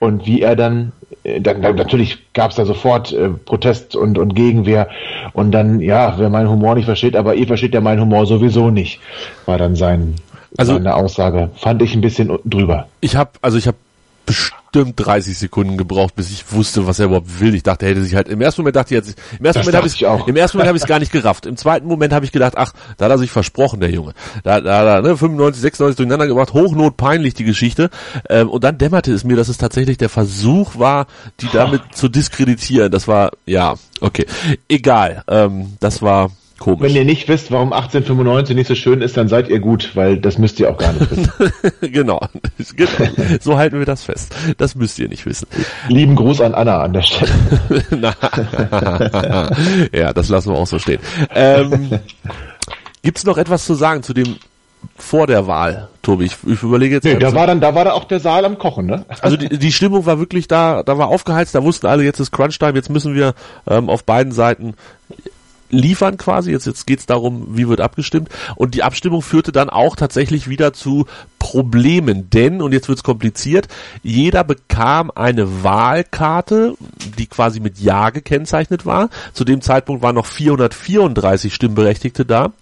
und wie er dann äh, dann, dann natürlich gab es da sofort äh, Protest und, und Gegenwehr und dann, ja, wer meinen Humor nicht versteht, aber ihr versteht ja meinen Humor sowieso nicht, war dann sein also seine Aussage. Fand ich ein bisschen drüber. Ich habe, also ich habe bestimmt 30 Sekunden gebraucht, bis ich wusste, was er überhaupt will. Ich dachte, er hätte sich halt im ersten Moment dachte ich jetzt, im ersten das Moment habe ich auch. im ersten Moment habe ich es gar nicht gerafft. Im zweiten Moment habe ich gedacht, ach, da hat er sich versprochen, der Junge. Da da, da ne, 95, 96 durcheinander gebracht, Hochnot peinlich die Geschichte. Ähm, und dann dämmerte es mir, dass es tatsächlich der Versuch war, die damit zu diskreditieren. Das war ja, okay. Egal. Ähm, das war Komisch. Wenn ihr nicht wisst, warum 1895 nicht so schön ist, dann seid ihr gut, weil das müsst ihr auch gar nicht wissen. genau. genau. So halten wir das fest. Das müsst ihr nicht wissen. Lieben Gruß an Anna an der Stelle. ja, das lassen wir auch so stehen. Ähm, Gibt es noch etwas zu sagen zu dem vor der Wahl, Tobi? Ich, ich überlege jetzt. Nee, da war dann, da war da auch der Saal am Kochen, ne? Also die, die Stimmung war wirklich da, da war aufgeheizt, da wussten alle, jetzt ist Crunch-Time, jetzt müssen wir ähm, auf beiden Seiten liefern quasi. Jetzt, jetzt geht es darum, wie wird abgestimmt. Und die Abstimmung führte dann auch tatsächlich wieder zu Problemen. Denn, und jetzt wird es kompliziert, jeder bekam eine Wahlkarte, die quasi mit Ja gekennzeichnet war. Zu dem Zeitpunkt waren noch 434 Stimmberechtigte da.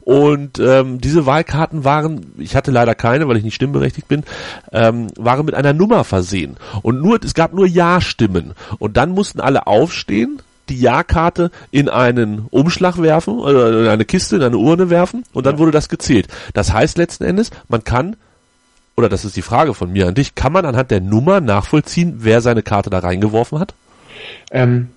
Und ähm, diese Wahlkarten waren, ich hatte leider keine, weil ich nicht stimmberechtigt bin, ähm, waren mit einer Nummer versehen. Und nur, es gab nur Ja-Stimmen. Und dann mussten alle aufstehen, die Ja-Karte in einen Umschlag werfen, oder in eine Kiste, in eine Urne werfen und dann wurde das gezählt. Das heißt letzten Endes, man kann oder das ist die Frage von mir an dich, kann man anhand der Nummer nachvollziehen, wer seine Karte da reingeworfen hat? Ähm,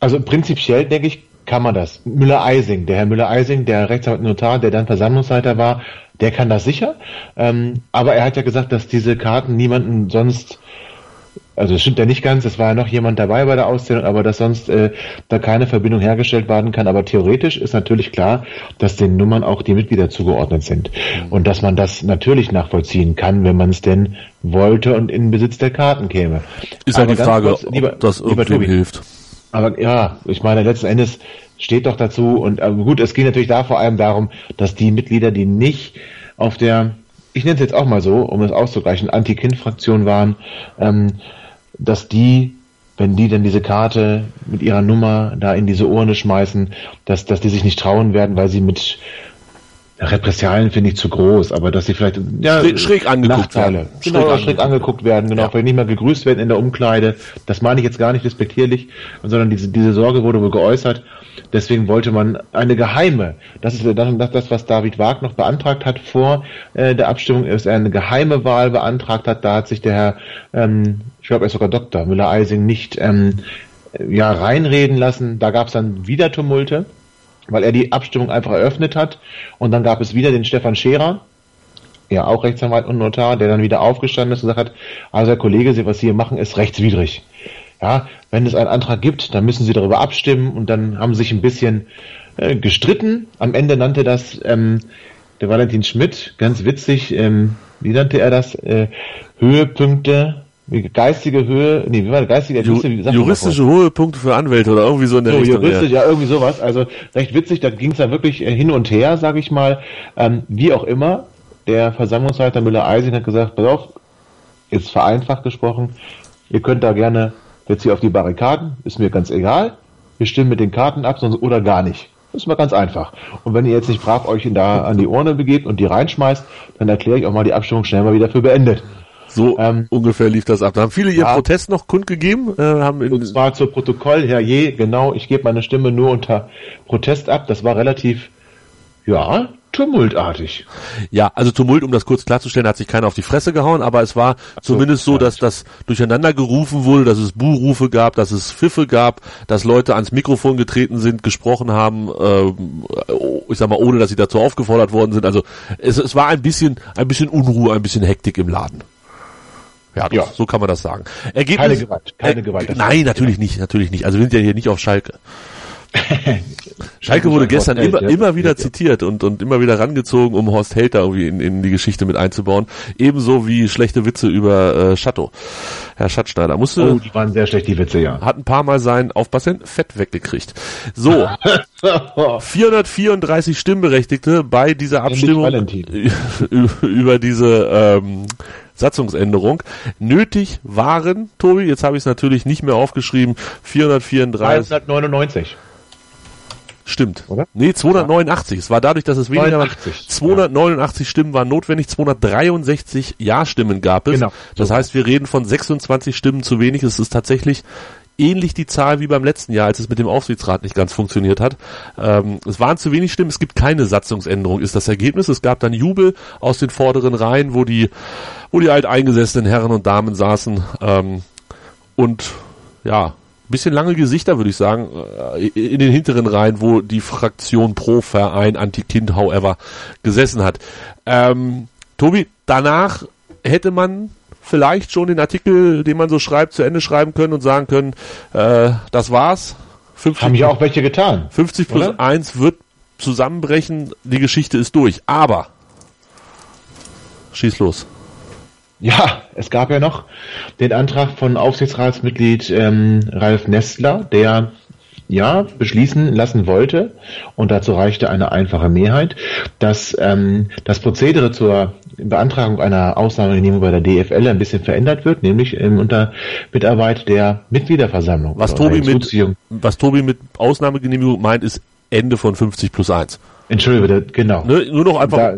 also prinzipiell denke ich, kann man das. Müller-Eising, der Herr Müller-Eising, der Rechtsanwalt Notar, der dann Versammlungsleiter war, der kann das sicher. Ähm, aber er hat ja gesagt, dass diese Karten niemanden sonst also es stimmt ja nicht ganz, es war ja noch jemand dabei bei der Auszählung, aber dass sonst äh, da keine Verbindung hergestellt werden kann. Aber theoretisch ist natürlich klar, dass den Nummern auch die Mitglieder zugeordnet sind. Und dass man das natürlich nachvollziehen kann, wenn man es denn wollte und in Besitz der Karten käme. Ist ja die Frage, kurz, lieber, ob das irgendwem hilft. Aber ja, ich meine, letzten Endes steht doch dazu und äh, gut, es geht natürlich da vor allem darum, dass die Mitglieder, die nicht auf der, ich nenne es jetzt auch mal so, um es auszugleichen, Anti-Kind-Fraktion waren, ähm, dass die, wenn die denn diese Karte mit ihrer Nummer da in diese Urne schmeißen, dass, dass die sich nicht trauen werden, weil sie mit Repressalien finde ich zu groß, aber dass sie vielleicht ja, schräg, schräg angeguckt werden. Genau, schräg, schräg angeguckt werden, genau, ja. vielleicht nicht mehr gegrüßt werden in der Umkleide. Das meine ich jetzt gar nicht respektierlich, sondern diese, diese Sorge wurde wohl geäußert. Deswegen wollte man eine geheime, das ist das, das was David Wag noch beantragt hat vor äh, der Abstimmung, ist er eine geheime Wahl beantragt hat. Da hat sich der Herr, ähm, ich glaube, er ist sogar Doktor Müller-Eising nicht ähm, ja reinreden lassen. Da gab es dann wieder Tumulte weil er die Abstimmung einfach eröffnet hat. Und dann gab es wieder den Stefan Scherer, ja auch Rechtsanwalt und Notar, der dann wieder aufgestanden ist und gesagt hat, also Herr Kollege, Sie, was Sie hier machen, ist rechtswidrig. Ja, wenn es einen Antrag gibt, dann müssen Sie darüber abstimmen und dann haben sie sich ein bisschen äh, gestritten. Am Ende nannte das ähm, der Valentin Schmidt, ganz witzig, ähm, wie nannte er das? Äh, Höhepunkte geistige Höhe, nee, wie war der geistige Ju Juristische Höhepunkte für Anwälte oder irgendwie so in der so, Richtung. Juristisch, ja. ja, irgendwie sowas. Also recht witzig, da ging es dann wirklich äh, hin und her, sage ich mal. Ähm, wie auch immer, der Versammlungsleiter Müller-Eising hat gesagt, pass auf, jetzt vereinfacht gesprochen, ihr könnt da gerne jetzt hier auf die Barrikaden, ist mir ganz egal. Wir stimmen mit den Karten ab, sonst oder gar nicht. Das ist mal ganz einfach. Und wenn ihr jetzt nicht brav euch da an die Urne begebt und die reinschmeißt, dann erkläre ich auch mal die Abstimmung schnell mal wieder für beendet. So ähm, ungefähr lief das ab. Da haben viele ihren ja, Protest noch kundgegeben. Äh, haben in, und zwar zur Protokoll, Herr Je, genau, ich gebe meine Stimme nur unter Protest ab. Das war relativ, ja, tumultartig. Ja, also Tumult, um das kurz klarzustellen, hat sich keiner auf die Fresse gehauen, aber es war so, zumindest so, dass das durcheinander gerufen wurde, dass es Buhrufe gab, dass es Pfiffe gab, dass Leute ans Mikrofon getreten sind, gesprochen haben, äh, ich sag mal, ohne dass sie dazu aufgefordert worden sind. Also es, es war ein bisschen, ein bisschen Unruhe, ein bisschen Hektik im Laden. Ja, ja. so kann man das sagen. Ergebnis, keine Gewalt, keine Gewalt. Äh, nein, natürlich nicht, natürlich nicht. Also wir sind ja hier nicht auf Schalke. Schalke wurde gestern immer, immer wieder zitiert und, und immer wieder rangezogen, um Horst Helter irgendwie in, in die Geschichte mit einzubauen. Ebenso wie schlechte Witze über äh, Chateau. Herr Schatzschneider musste. Oh, die waren sehr schlecht, die Witze, ja. Hat ein paar Mal sein Aufpassen Fett weggekriegt. So. 434 Stimmberechtigte bei dieser Abstimmung über diese ähm, Satzungsänderung. Nötig waren, Tobi, jetzt habe ich es natürlich nicht mehr aufgeschrieben, 434. 399. Stimmt. Oder? Nee, 289. Es war dadurch, dass es weniger waren. 289 ja. Stimmen waren notwendig, 263 Ja-Stimmen gab es. Genau. Das heißt, wir reden von 26 Stimmen zu wenig. Es ist tatsächlich ähnlich die Zahl wie beim letzten Jahr, als es mit dem Aufsichtsrat nicht ganz funktioniert hat. Ähm, es waren zu wenig Stimmen, es gibt keine Satzungsänderung, ist das Ergebnis. Es gab dann Jubel aus den vorderen Reihen, wo die, wo die alteingesessenen Herren und Damen saßen ähm, und ja, bisschen lange Gesichter, würde ich sagen, äh, in den hinteren Reihen, wo die Fraktion pro Verein Anti-Kind, however, gesessen hat. Ähm, Tobi, danach hätte man vielleicht schon den Artikel, den man so schreibt, zu Ende schreiben können und sagen können, äh, das war's. 50 Haben ja auch welche getan. 50 plus oder? 1 wird zusammenbrechen, die Geschichte ist durch. Aber schieß los. Ja, es gab ja noch den Antrag von Aufsichtsratsmitglied ähm, Ralf Nestler, der ja beschließen lassen wollte, und dazu reichte eine einfache Mehrheit, dass ähm, das Prozedere zur Beantragung einer Ausnahmegenehmigung bei der DFL ein bisschen verändert wird, nämlich ähm, unter Mitarbeit der Mitgliederversammlung. Was Tobi, mit, was Tobi mit Ausnahmegenehmigung meint, ist Ende von 50 plus 1. Entschuldige bitte, genau. Ne, nur noch einfach. Da,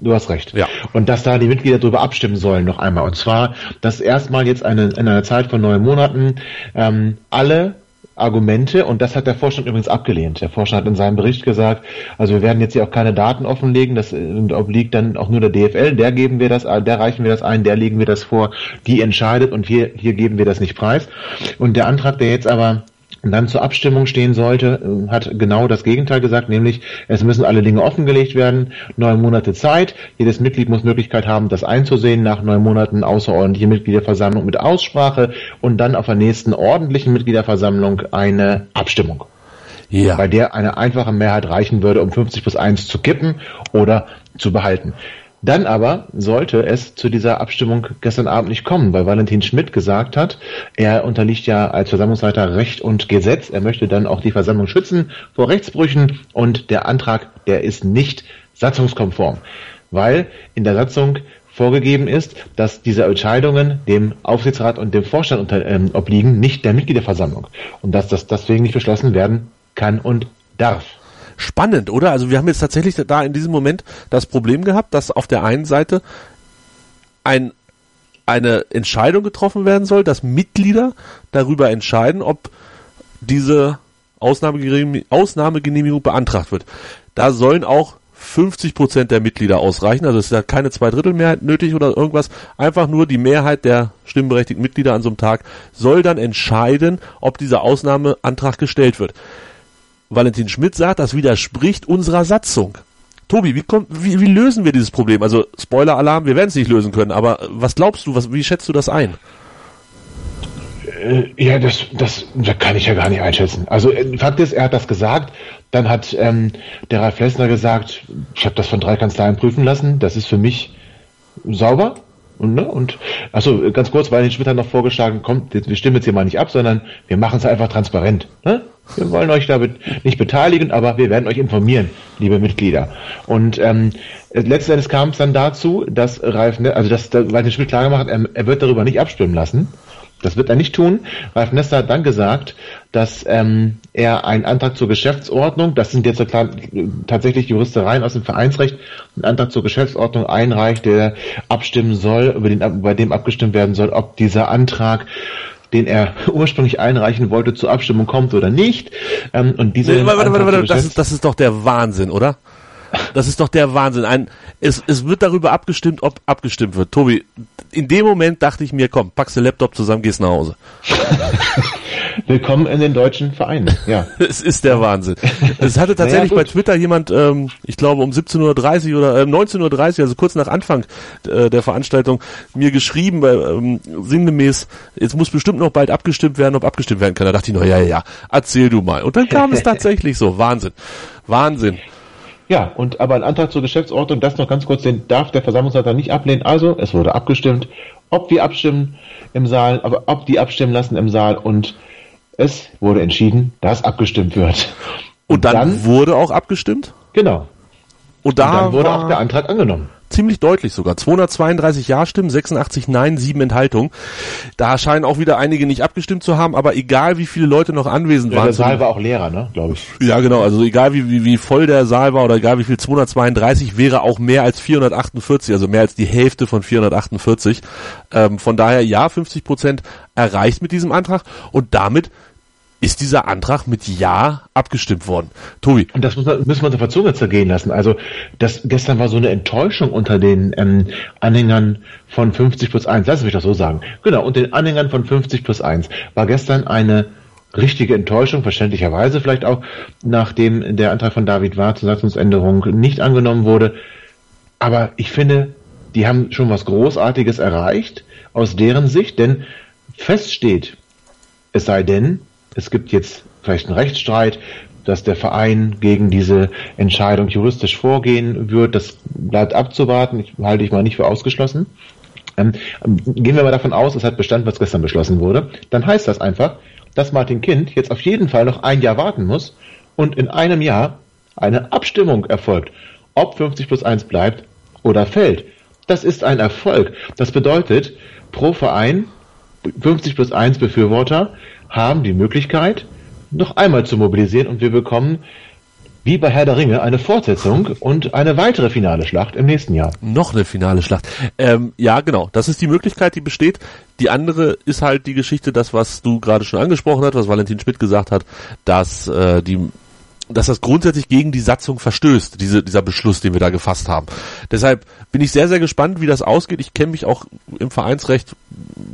du hast recht. Ja. Und dass da die Mitglieder darüber abstimmen sollen noch einmal. Und zwar, dass erstmal jetzt eine, in einer Zeit von neun Monaten ähm, alle Argumente und das hat der Vorstand übrigens abgelehnt. Der Vorstand hat in seinem Bericht gesagt, also wir werden jetzt hier auch keine Daten offenlegen, das äh, obliegt dann auch nur der DFL, der geben wir das, der reichen wir das ein, der legen wir das vor, die entscheidet und hier, hier geben wir das nicht preis. Und der Antrag, der jetzt aber dann zur Abstimmung stehen sollte, äh, hat genau das Gegenteil gesagt, nämlich es müssen alle Dinge offengelegt werden, neun Monate Zeit, jedes Mitglied muss Möglichkeit haben, das einzusehen, nach neun Monaten außerordentliche Mitgliederversammlung mit Aussprache und dann auf der nächsten ordentlichen Mitgliederversammlung eine Abstimmung. Ja. Bei der eine einfache Mehrheit reichen würde, um 50 plus 1 zu kippen oder zu behalten. Dann aber sollte es zu dieser Abstimmung gestern Abend nicht kommen, weil Valentin Schmidt gesagt hat, er unterliegt ja als Versammlungsleiter Recht und Gesetz. Er möchte dann auch die Versammlung schützen vor Rechtsbrüchen und der Antrag, der ist nicht satzungskonform, weil in der Satzung vorgegeben ist, dass diese Entscheidungen dem Aufsichtsrat und dem Vorstand unter, ähm, obliegen, nicht der Mitgliederversammlung und dass das deswegen nicht beschlossen werden kann und darf spannend, oder? Also wir haben jetzt tatsächlich da in diesem Moment das Problem gehabt, dass auf der einen Seite ein, eine Entscheidung getroffen werden soll, dass Mitglieder darüber entscheiden, ob diese Ausnahmegenehmigung, Ausnahmegenehmigung beantragt wird. Da sollen auch 50 Prozent der Mitglieder ausreichen, also es ist ja keine Zweidrittelmehrheit nötig oder irgendwas, einfach nur die Mehrheit der stimmberechtigten Mitglieder an so einem Tag soll dann entscheiden, ob dieser Ausnahmeantrag gestellt wird. Valentin Schmidt sagt, das widerspricht unserer Satzung. Tobi, wie, kommt, wie, wie lösen wir dieses Problem? Also Spoiler-Alarm, wir werden es nicht lösen können, aber was glaubst du, was, wie schätzt du das ein? Äh, ja, das, das, das kann ich ja gar nicht einschätzen. Also äh, Fakt ist, er hat das gesagt, dann hat ähm, der Ralf Lessner gesagt, ich habe das von drei Kanzleien prüfen lassen, das ist für mich sauber. Und, ne, und also ganz kurz, weil den Schmidt hat noch vorgeschlagen, kommt, wir stimmen jetzt hier mal nicht ab, sondern wir machen es einfach transparent. Ne? Wir wollen euch damit nicht beteiligen, aber wir werden euch informieren, liebe Mitglieder. Und ähm, letzten Endes kam es dann dazu, dass Ralf, ne, also dass Walter Schmidt klar gemacht hat, er, er wird darüber nicht abstimmen lassen. Das wird er nicht tun. Ralf Nester hat dann gesagt, dass ähm, er einen Antrag zur Geschäftsordnung, das sind jetzt tatsächlich Juristereien aus dem Vereinsrecht, einen Antrag zur Geschäftsordnung einreicht, der abstimmen soll, über den, bei dem abgestimmt werden soll, ob dieser Antrag den er ursprünglich einreichen wollte, zur Abstimmung kommt oder nicht. Ähm, und diese nee, warte, warte, warte, das, ist, das ist doch der Wahnsinn, oder? Das ist doch der Wahnsinn. Ein, es, es wird darüber abgestimmt, ob abgestimmt wird. Tobi, in dem Moment dachte ich mir, komm, packst den Laptop zusammen, gehst nach Hause. Willkommen in den deutschen Vereinen. Ja. es ist der Wahnsinn. Es hatte tatsächlich naja, bei Twitter jemand, ähm, ich glaube um 17.30 Uhr oder äh, 19.30 Uhr, also kurz nach Anfang äh, der Veranstaltung, mir geschrieben, äh, ähm, sinngemäß, jetzt muss bestimmt noch bald abgestimmt werden, ob abgestimmt werden kann. Da dachte ich noch, ja, ja, ja, erzähl du mal. Und dann kam es tatsächlich so. Wahnsinn. Wahnsinn. Ja, und aber ein Antrag zur Geschäftsordnung, das noch ganz kurz, den darf der Versammlungsleiter nicht ablehnen. Also, es wurde abgestimmt, ob wir abstimmen im Saal, aber ob die abstimmen lassen im Saal und es wurde entschieden, dass abgestimmt wird. Und, und dann, dann, wurde auch abgestimmt? Genau. Und, da und dann wurde auch der Antrag angenommen ziemlich deutlich sogar. 232 Ja-Stimmen, 86 Nein, 7 Enthaltungen. Da scheinen auch wieder einige nicht abgestimmt zu haben, aber egal wie viele Leute noch anwesend ja, waren. Der Saal war auch leerer, ne, glaube ich. Ja, genau. Also egal wie, wie, wie voll der Saal war oder egal wie viel 232 wäre auch mehr als 448, also mehr als die Hälfte von 448. Ähm, von daher ja, 50 Prozent erreicht mit diesem Antrag und damit ist dieser Antrag mit Ja abgestimmt worden. Tobi. Und das müssen wir uns auf der Zunge zergehen lassen. Also das gestern war so eine Enttäuschung unter den ähm, Anhängern von 50 plus 1. Lass mich das so sagen. Genau, und den Anhängern von 50 plus 1 war gestern eine richtige Enttäuschung, verständlicherweise vielleicht auch, nachdem der Antrag von David war zur Satzungsänderung nicht angenommen wurde. Aber ich finde, die haben schon was Großartiges erreicht aus deren Sicht, denn feststeht, es sei denn, es gibt jetzt vielleicht einen Rechtsstreit, dass der Verein gegen diese Entscheidung juristisch vorgehen wird. Das bleibt abzuwarten. Ich halte ich mal nicht für ausgeschlossen. Ähm, gehen wir mal davon aus, es hat Bestand, was gestern beschlossen wurde. Dann heißt das einfach, dass Martin Kind jetzt auf jeden Fall noch ein Jahr warten muss und in einem Jahr eine Abstimmung erfolgt, ob 50 plus 1 bleibt oder fällt. Das ist ein Erfolg. Das bedeutet, pro Verein 50 plus 1 Befürworter haben die Möglichkeit, noch einmal zu mobilisieren und wir bekommen wie bei Herr der Ringe eine Fortsetzung und eine weitere finale Schlacht im nächsten Jahr. Noch eine finale Schlacht. Ähm, ja, genau. Das ist die Möglichkeit, die besteht. Die andere ist halt die Geschichte, das, was du gerade schon angesprochen hast, was Valentin Schmidt gesagt hat, dass äh, die dass das grundsätzlich gegen die Satzung verstößt, diese, dieser Beschluss, den wir da gefasst haben. Deshalb bin ich sehr, sehr gespannt, wie das ausgeht. Ich kenne mich auch im Vereinsrecht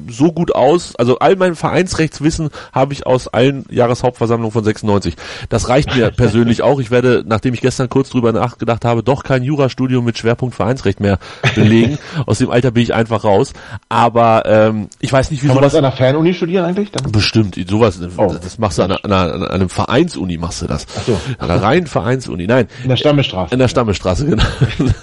so gut aus. Also all mein Vereinsrechtswissen habe ich aus allen Jahreshauptversammlungen von 96. Das reicht mir persönlich auch. Ich werde, nachdem ich gestern kurz drüber nachgedacht habe, doch kein Jurastudium mit Schwerpunkt Vereinsrecht mehr belegen. aus dem Alter bin ich einfach raus. Aber ähm, ich weiß nicht, wie Kann sowas... Kann man das an einer Fernuni studieren eigentlich? Dann? Bestimmt. Sowas, oh. das machst du an, einer, an einem Vereinsuni, machst du das. Ach so. An reinen Vereinsuni. Nein. In der Stammestraße. In der Stammestraße, genau.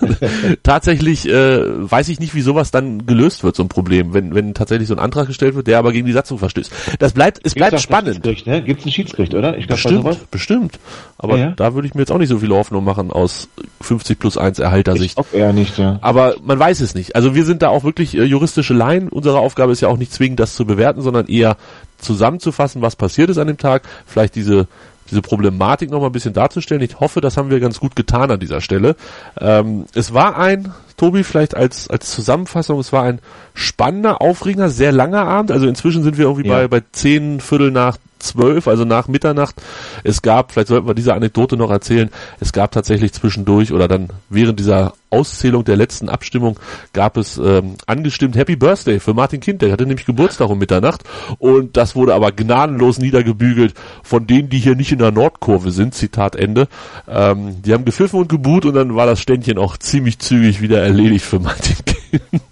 tatsächlich äh, weiß ich nicht, wie sowas dann gelöst wird, so ein Problem, wenn, wenn tatsächlich so ein Antrag gestellt wird, der aber gegen die Satzung verstößt. Das bleibt, es Gibt's bleibt spannend. Ne? Gibt es ein Schiedsgericht, oder? Ich glaub, bestimmt, bestimmt. Aber ja, ja. da würde ich mir jetzt auch nicht so viel Hoffnung machen aus 50 plus 1 Erhaltersicht. Ich eher nicht, ja. Aber man weiß es nicht. Also wir sind da auch wirklich äh, juristische Laien. Unsere Aufgabe ist ja auch nicht zwingend, das zu bewerten, sondern eher zusammenzufassen, was passiert ist an dem Tag, vielleicht diese diese Problematik noch mal ein bisschen darzustellen. Ich hoffe, das haben wir ganz gut getan an dieser Stelle. Ähm, es war ein, Tobi, vielleicht als, als Zusammenfassung, es war ein spannender, aufregender, sehr langer Abend. Also inzwischen sind wir irgendwie ja. bei, bei zehn Viertel nach zwölf, also nach Mitternacht. Es gab, vielleicht sollten wir diese Anekdote noch erzählen, es gab tatsächlich zwischendurch oder dann während dieser Auszählung der letzten Abstimmung gab es ähm, angestimmt Happy Birthday für Martin Kind, der hatte nämlich Geburtstag um Mitternacht und das wurde aber gnadenlos niedergebügelt von denen, die hier nicht in der Nordkurve sind, Zitat Ende. Ähm, die haben gepfiffen und geboot und dann war das Ständchen auch ziemlich zügig wieder erledigt für Martin Kind.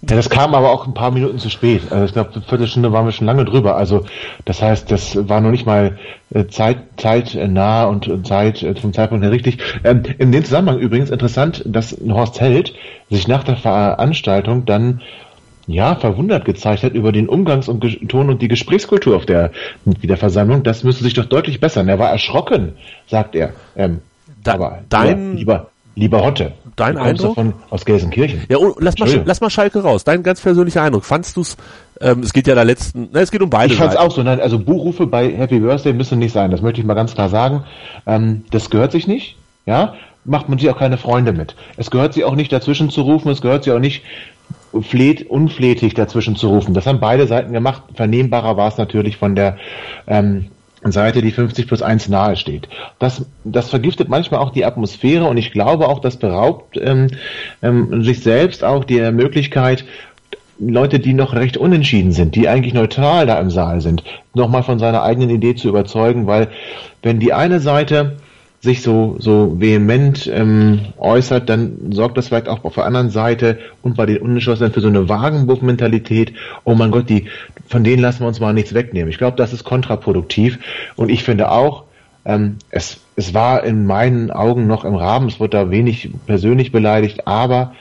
Ja, das kam aber auch ein paar Minuten zu spät. Also ich glaube, eine Viertelstunde waren wir schon lange drüber. Also das heißt, das war noch nicht mal äh, Zeit, Zeit äh, nah und Zeit äh, vom Zeitpunkt her richtig. Ähm, in dem Zusammenhang übrigens interessant, dass Horst Held sich nach der Veranstaltung dann ja, verwundert gezeigt hat über den Umgangs- und Ton und die Gesprächskultur auf der Mitgliederversammlung. Das müsste sich doch deutlich bessern. Er war erschrocken, sagt er. Ähm, da, aber dein, lieber, Lieber Hotte. Dein Eindruck? Davon, aus Gelsenkirchen. Ja, oh, lass mal, lass mal Schalke raus. Dein ganz persönlicher Eindruck. Fandst du's, ähm, es geht ja da letzten, ne, es geht um beide Ich fand's Seiten. auch so. Nein, also Buchrufe bei Happy Birthday müssen nicht sein. Das möchte ich mal ganz klar sagen. Ähm, das gehört sich nicht. Ja, macht man sich auch keine Freunde mit. Es gehört sich auch nicht dazwischen zu rufen. Es gehört sich auch nicht fleht, unflätig dazwischen zu rufen. Das haben beide Seiten gemacht. Vernehmbarer war es natürlich von der, ähm, Seite, die 50 plus 1 nahe steht. Das, das vergiftet manchmal auch die Atmosphäre und ich glaube auch, das beraubt ähm, ähm, sich selbst auch die Möglichkeit, Leute, die noch recht unentschieden sind, die eigentlich neutral da im Saal sind, nochmal von seiner eigenen Idee zu überzeugen, weil wenn die eine Seite sich so, so vehement ähm, äußert, dann sorgt das vielleicht auch auf der anderen Seite und bei den Unentschlossenen für so eine Wagenbuch-Mentalität. Oh mein Gott, die, von denen lassen wir uns mal nichts wegnehmen. Ich glaube, das ist kontraproduktiv. Und ich finde auch, ähm, es, es war in meinen Augen noch im Rahmen, es wurde da wenig persönlich beleidigt, aber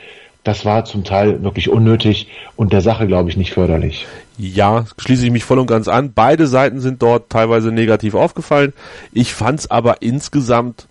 das war zum Teil wirklich unnötig und der Sache, glaube ich, nicht förderlich. Ja, schließe ich mich voll und ganz an. Beide Seiten sind dort teilweise negativ aufgefallen. Ich fand es aber insgesamt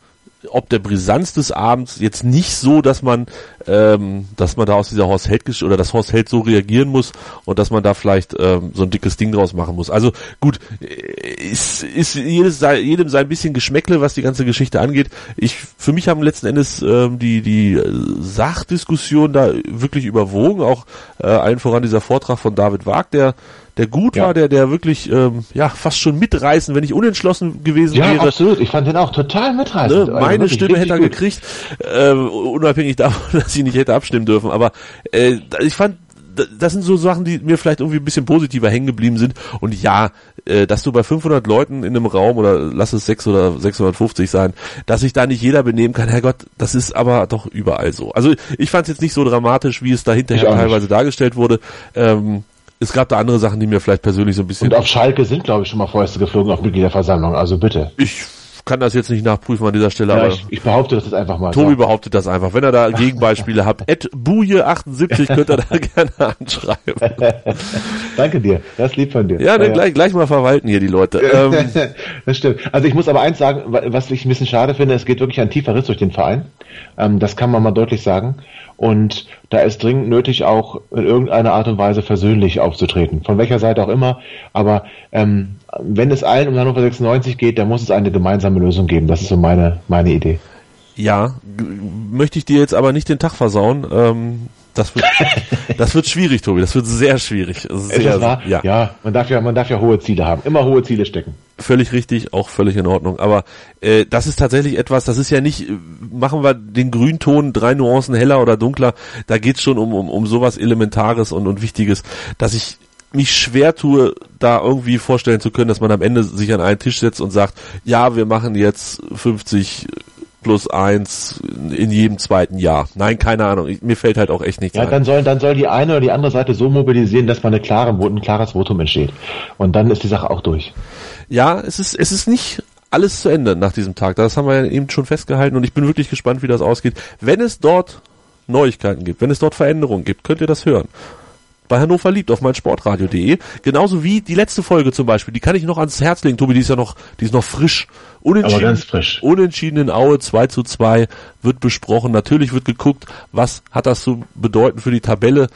ob der Brisanz des Abends jetzt nicht so, dass man, ähm, dass man da aus dieser Horst Held oder das Horst Held so reagieren muss und dass man da vielleicht ähm, so ein dickes Ding draus machen muss. Also gut, ist, ist jedes, jedem sein bisschen Geschmäckle, was die ganze Geschichte angeht. Ich, für mich haben letzten Endes ähm, die die Sachdiskussion da wirklich überwogen, auch äh, allen voran dieser Vortrag von David Wag, der der gut ja. war, der, der wirklich ähm, ja fast schon mitreißen, wenn ich unentschlossen gewesen ja, wäre. Ja, absolut. Ich fand den auch total mitreißend. Ne? Meine also Stimme hätte er gut. gekriegt, äh, unabhängig davon, dass ich nicht hätte abstimmen dürfen. Aber äh, ich fand das sind so Sachen, die mir vielleicht irgendwie ein bisschen positiver hängen geblieben sind. Und ja, äh, dass du bei 500 Leuten in einem Raum oder lass es 6 oder 650 sein, dass sich da nicht jeder benehmen kann, Herrgott, das ist aber doch überall so. Also ich fand es jetzt nicht so dramatisch, wie es da hinterher teilweise dargestellt wurde. Ähm, es gab da andere Sachen, die mir vielleicht persönlich so ein bisschen. Und auf Schalke sind, glaube ich, schon mal Fäuste geflogen auf Mitgliederversammlung, also bitte. Ich kann das jetzt nicht nachprüfen an dieser Stelle, Ja, aber ich, ich behaupte das jetzt einfach mal. Tobi so. behauptet das einfach. Wenn er da Gegenbeispiele habt, Ed Buje78 könnt ihr da gerne anschreiben. Danke dir, das ist lieb von dir. Ja, dann gleich, gleich mal verwalten hier die Leute. Ähm, das stimmt. Also ich muss aber eins sagen, wa- was ich ein bisschen schade finde, es geht wirklich ein tiefer Riss durch den Verein. Ähm, das kann man mal deutlich sagen. Und da ist dringend nötig, auch in irgendeiner Art und Weise versöhnlich aufzutreten. Von welcher Seite auch immer. Aber ähm, wenn es allen um Hannover 96 geht, dann muss es eine gemeinsame Lösung geben. Das ist so meine, meine Idee. ja, möchte ich dir jetzt aber nicht den Tag versauen. Ähm, das wird, das wird schwierig, Tobi. Das wird sehr schwierig. Sehr, ja. ja, man darf ja, man darf ja hohe Ziele haben. Immer hohe Ziele stecken. völlig richtig, auch völlig in Ordnung. Aber äh, das ist tatsächlich etwas, das ist ja nicht, machen wir den Grünton drei Nuancen heller oder dunkler, da geht's schon um, um, um sowas Elementares und, und Wichtiges, dass ich mich schwer tue, da irgendwie vorstellen zu können, dass man am Ende sich an einen Tisch setzt und sagt, ja, wir machen jetzt 50 plus eins in jedem zweiten Jahr. Nein, keine Ahnung. Ich, mir fällt halt auch echt nichts Ja, ein. dann soll, dann soll die eine oder die andere Seite so mobilisieren, dass man eine klare, ein klares Votum entsteht. Und dann ist die Sache auch durch. Ja, es ist, es ist nicht alles zu Ende nach diesem Tag. Das haben wir ja eben schon festgehalten und ich bin wirklich gespannt, wie das ausgeht. Wenn es dort Neuigkeiten gibt, wenn es dort Veränderungen gibt, könnt ihr das hören. Bei Hannover liebt auf meinsportradio.de. Genauso wie die letzte Folge zum Beispiel. Die kann ich noch ans Herz legen. Tobi, die ist ja noch, die ist noch frisch. Unentschieden, Aber ganz frisch. Unentschieden in Aue 2 zu 2 wird besprochen. Natürlich wird geguckt, was hat das zu bedeuten für die Tabelle.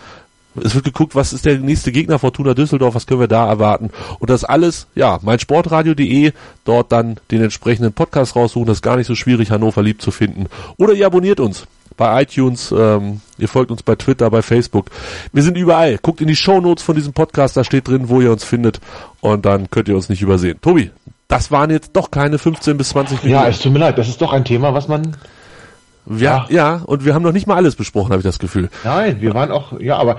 Es wird geguckt, was ist der nächste Gegner Fortuna Düsseldorf, was können wir da erwarten. Und das alles, ja, meinsportradio.de, dort dann den entsprechenden Podcast raussuchen. Das ist gar nicht so schwierig, Hannover lieb zu finden. Oder ihr abonniert uns bei iTunes, ähm, ihr folgt uns bei Twitter, bei Facebook. Wir sind überall. Guckt in die Shownotes von diesem Podcast, da steht drin, wo ihr uns findet. Und dann könnt ihr uns nicht übersehen. Tobi, das waren jetzt doch keine 15 bis 20 Minuten. Ja, es tut mir leid, das ist doch ein Thema, was man. ja, ja, und wir haben noch nicht mal alles besprochen, habe ich das Gefühl. Nein, wir waren auch, ja, aber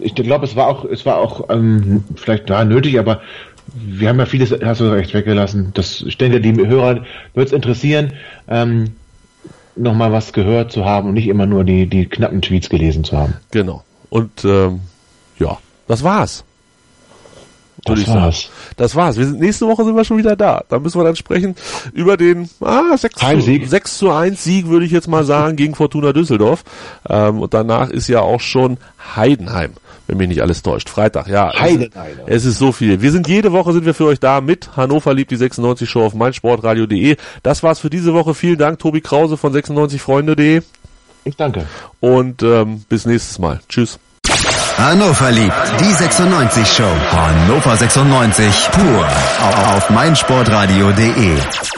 ich glaube, es war auch, es war auch ähm, vielleicht da nötig, aber wir haben ja vieles, hast du recht, weggelassen. Das, ich denke, die Hörer wird es interessieren, ähm, nochmal was gehört zu haben und nicht immer nur die, die knappen Tweets gelesen zu haben. Genau. Und ähm, ja, das war's. Das war's. Das war's. Wir sind, nächste Woche sind wir schon wieder da. Da müssen wir dann sprechen über den ah, 6, zu, Heimsieg. 6 zu 1 Sieg, würde ich jetzt mal sagen, gegen Fortuna Düsseldorf. Ähm, und danach ist ja auch schon Heidenheim, wenn mich nicht alles täuscht. Freitag, ja. Heidenheim. Es, es ist so viel. Wir sind jede Woche sind wir für euch da mit Hannover liebt die 96 Show auf meinsportradio.de. Das war's für diese Woche. Vielen Dank, Tobi Krause von 96freunde.de. Ich danke. Und ähm, bis nächstes Mal. Tschüss. Hannover liebt die 96 Show. Hannover 96 pur auf meinsportradio.de.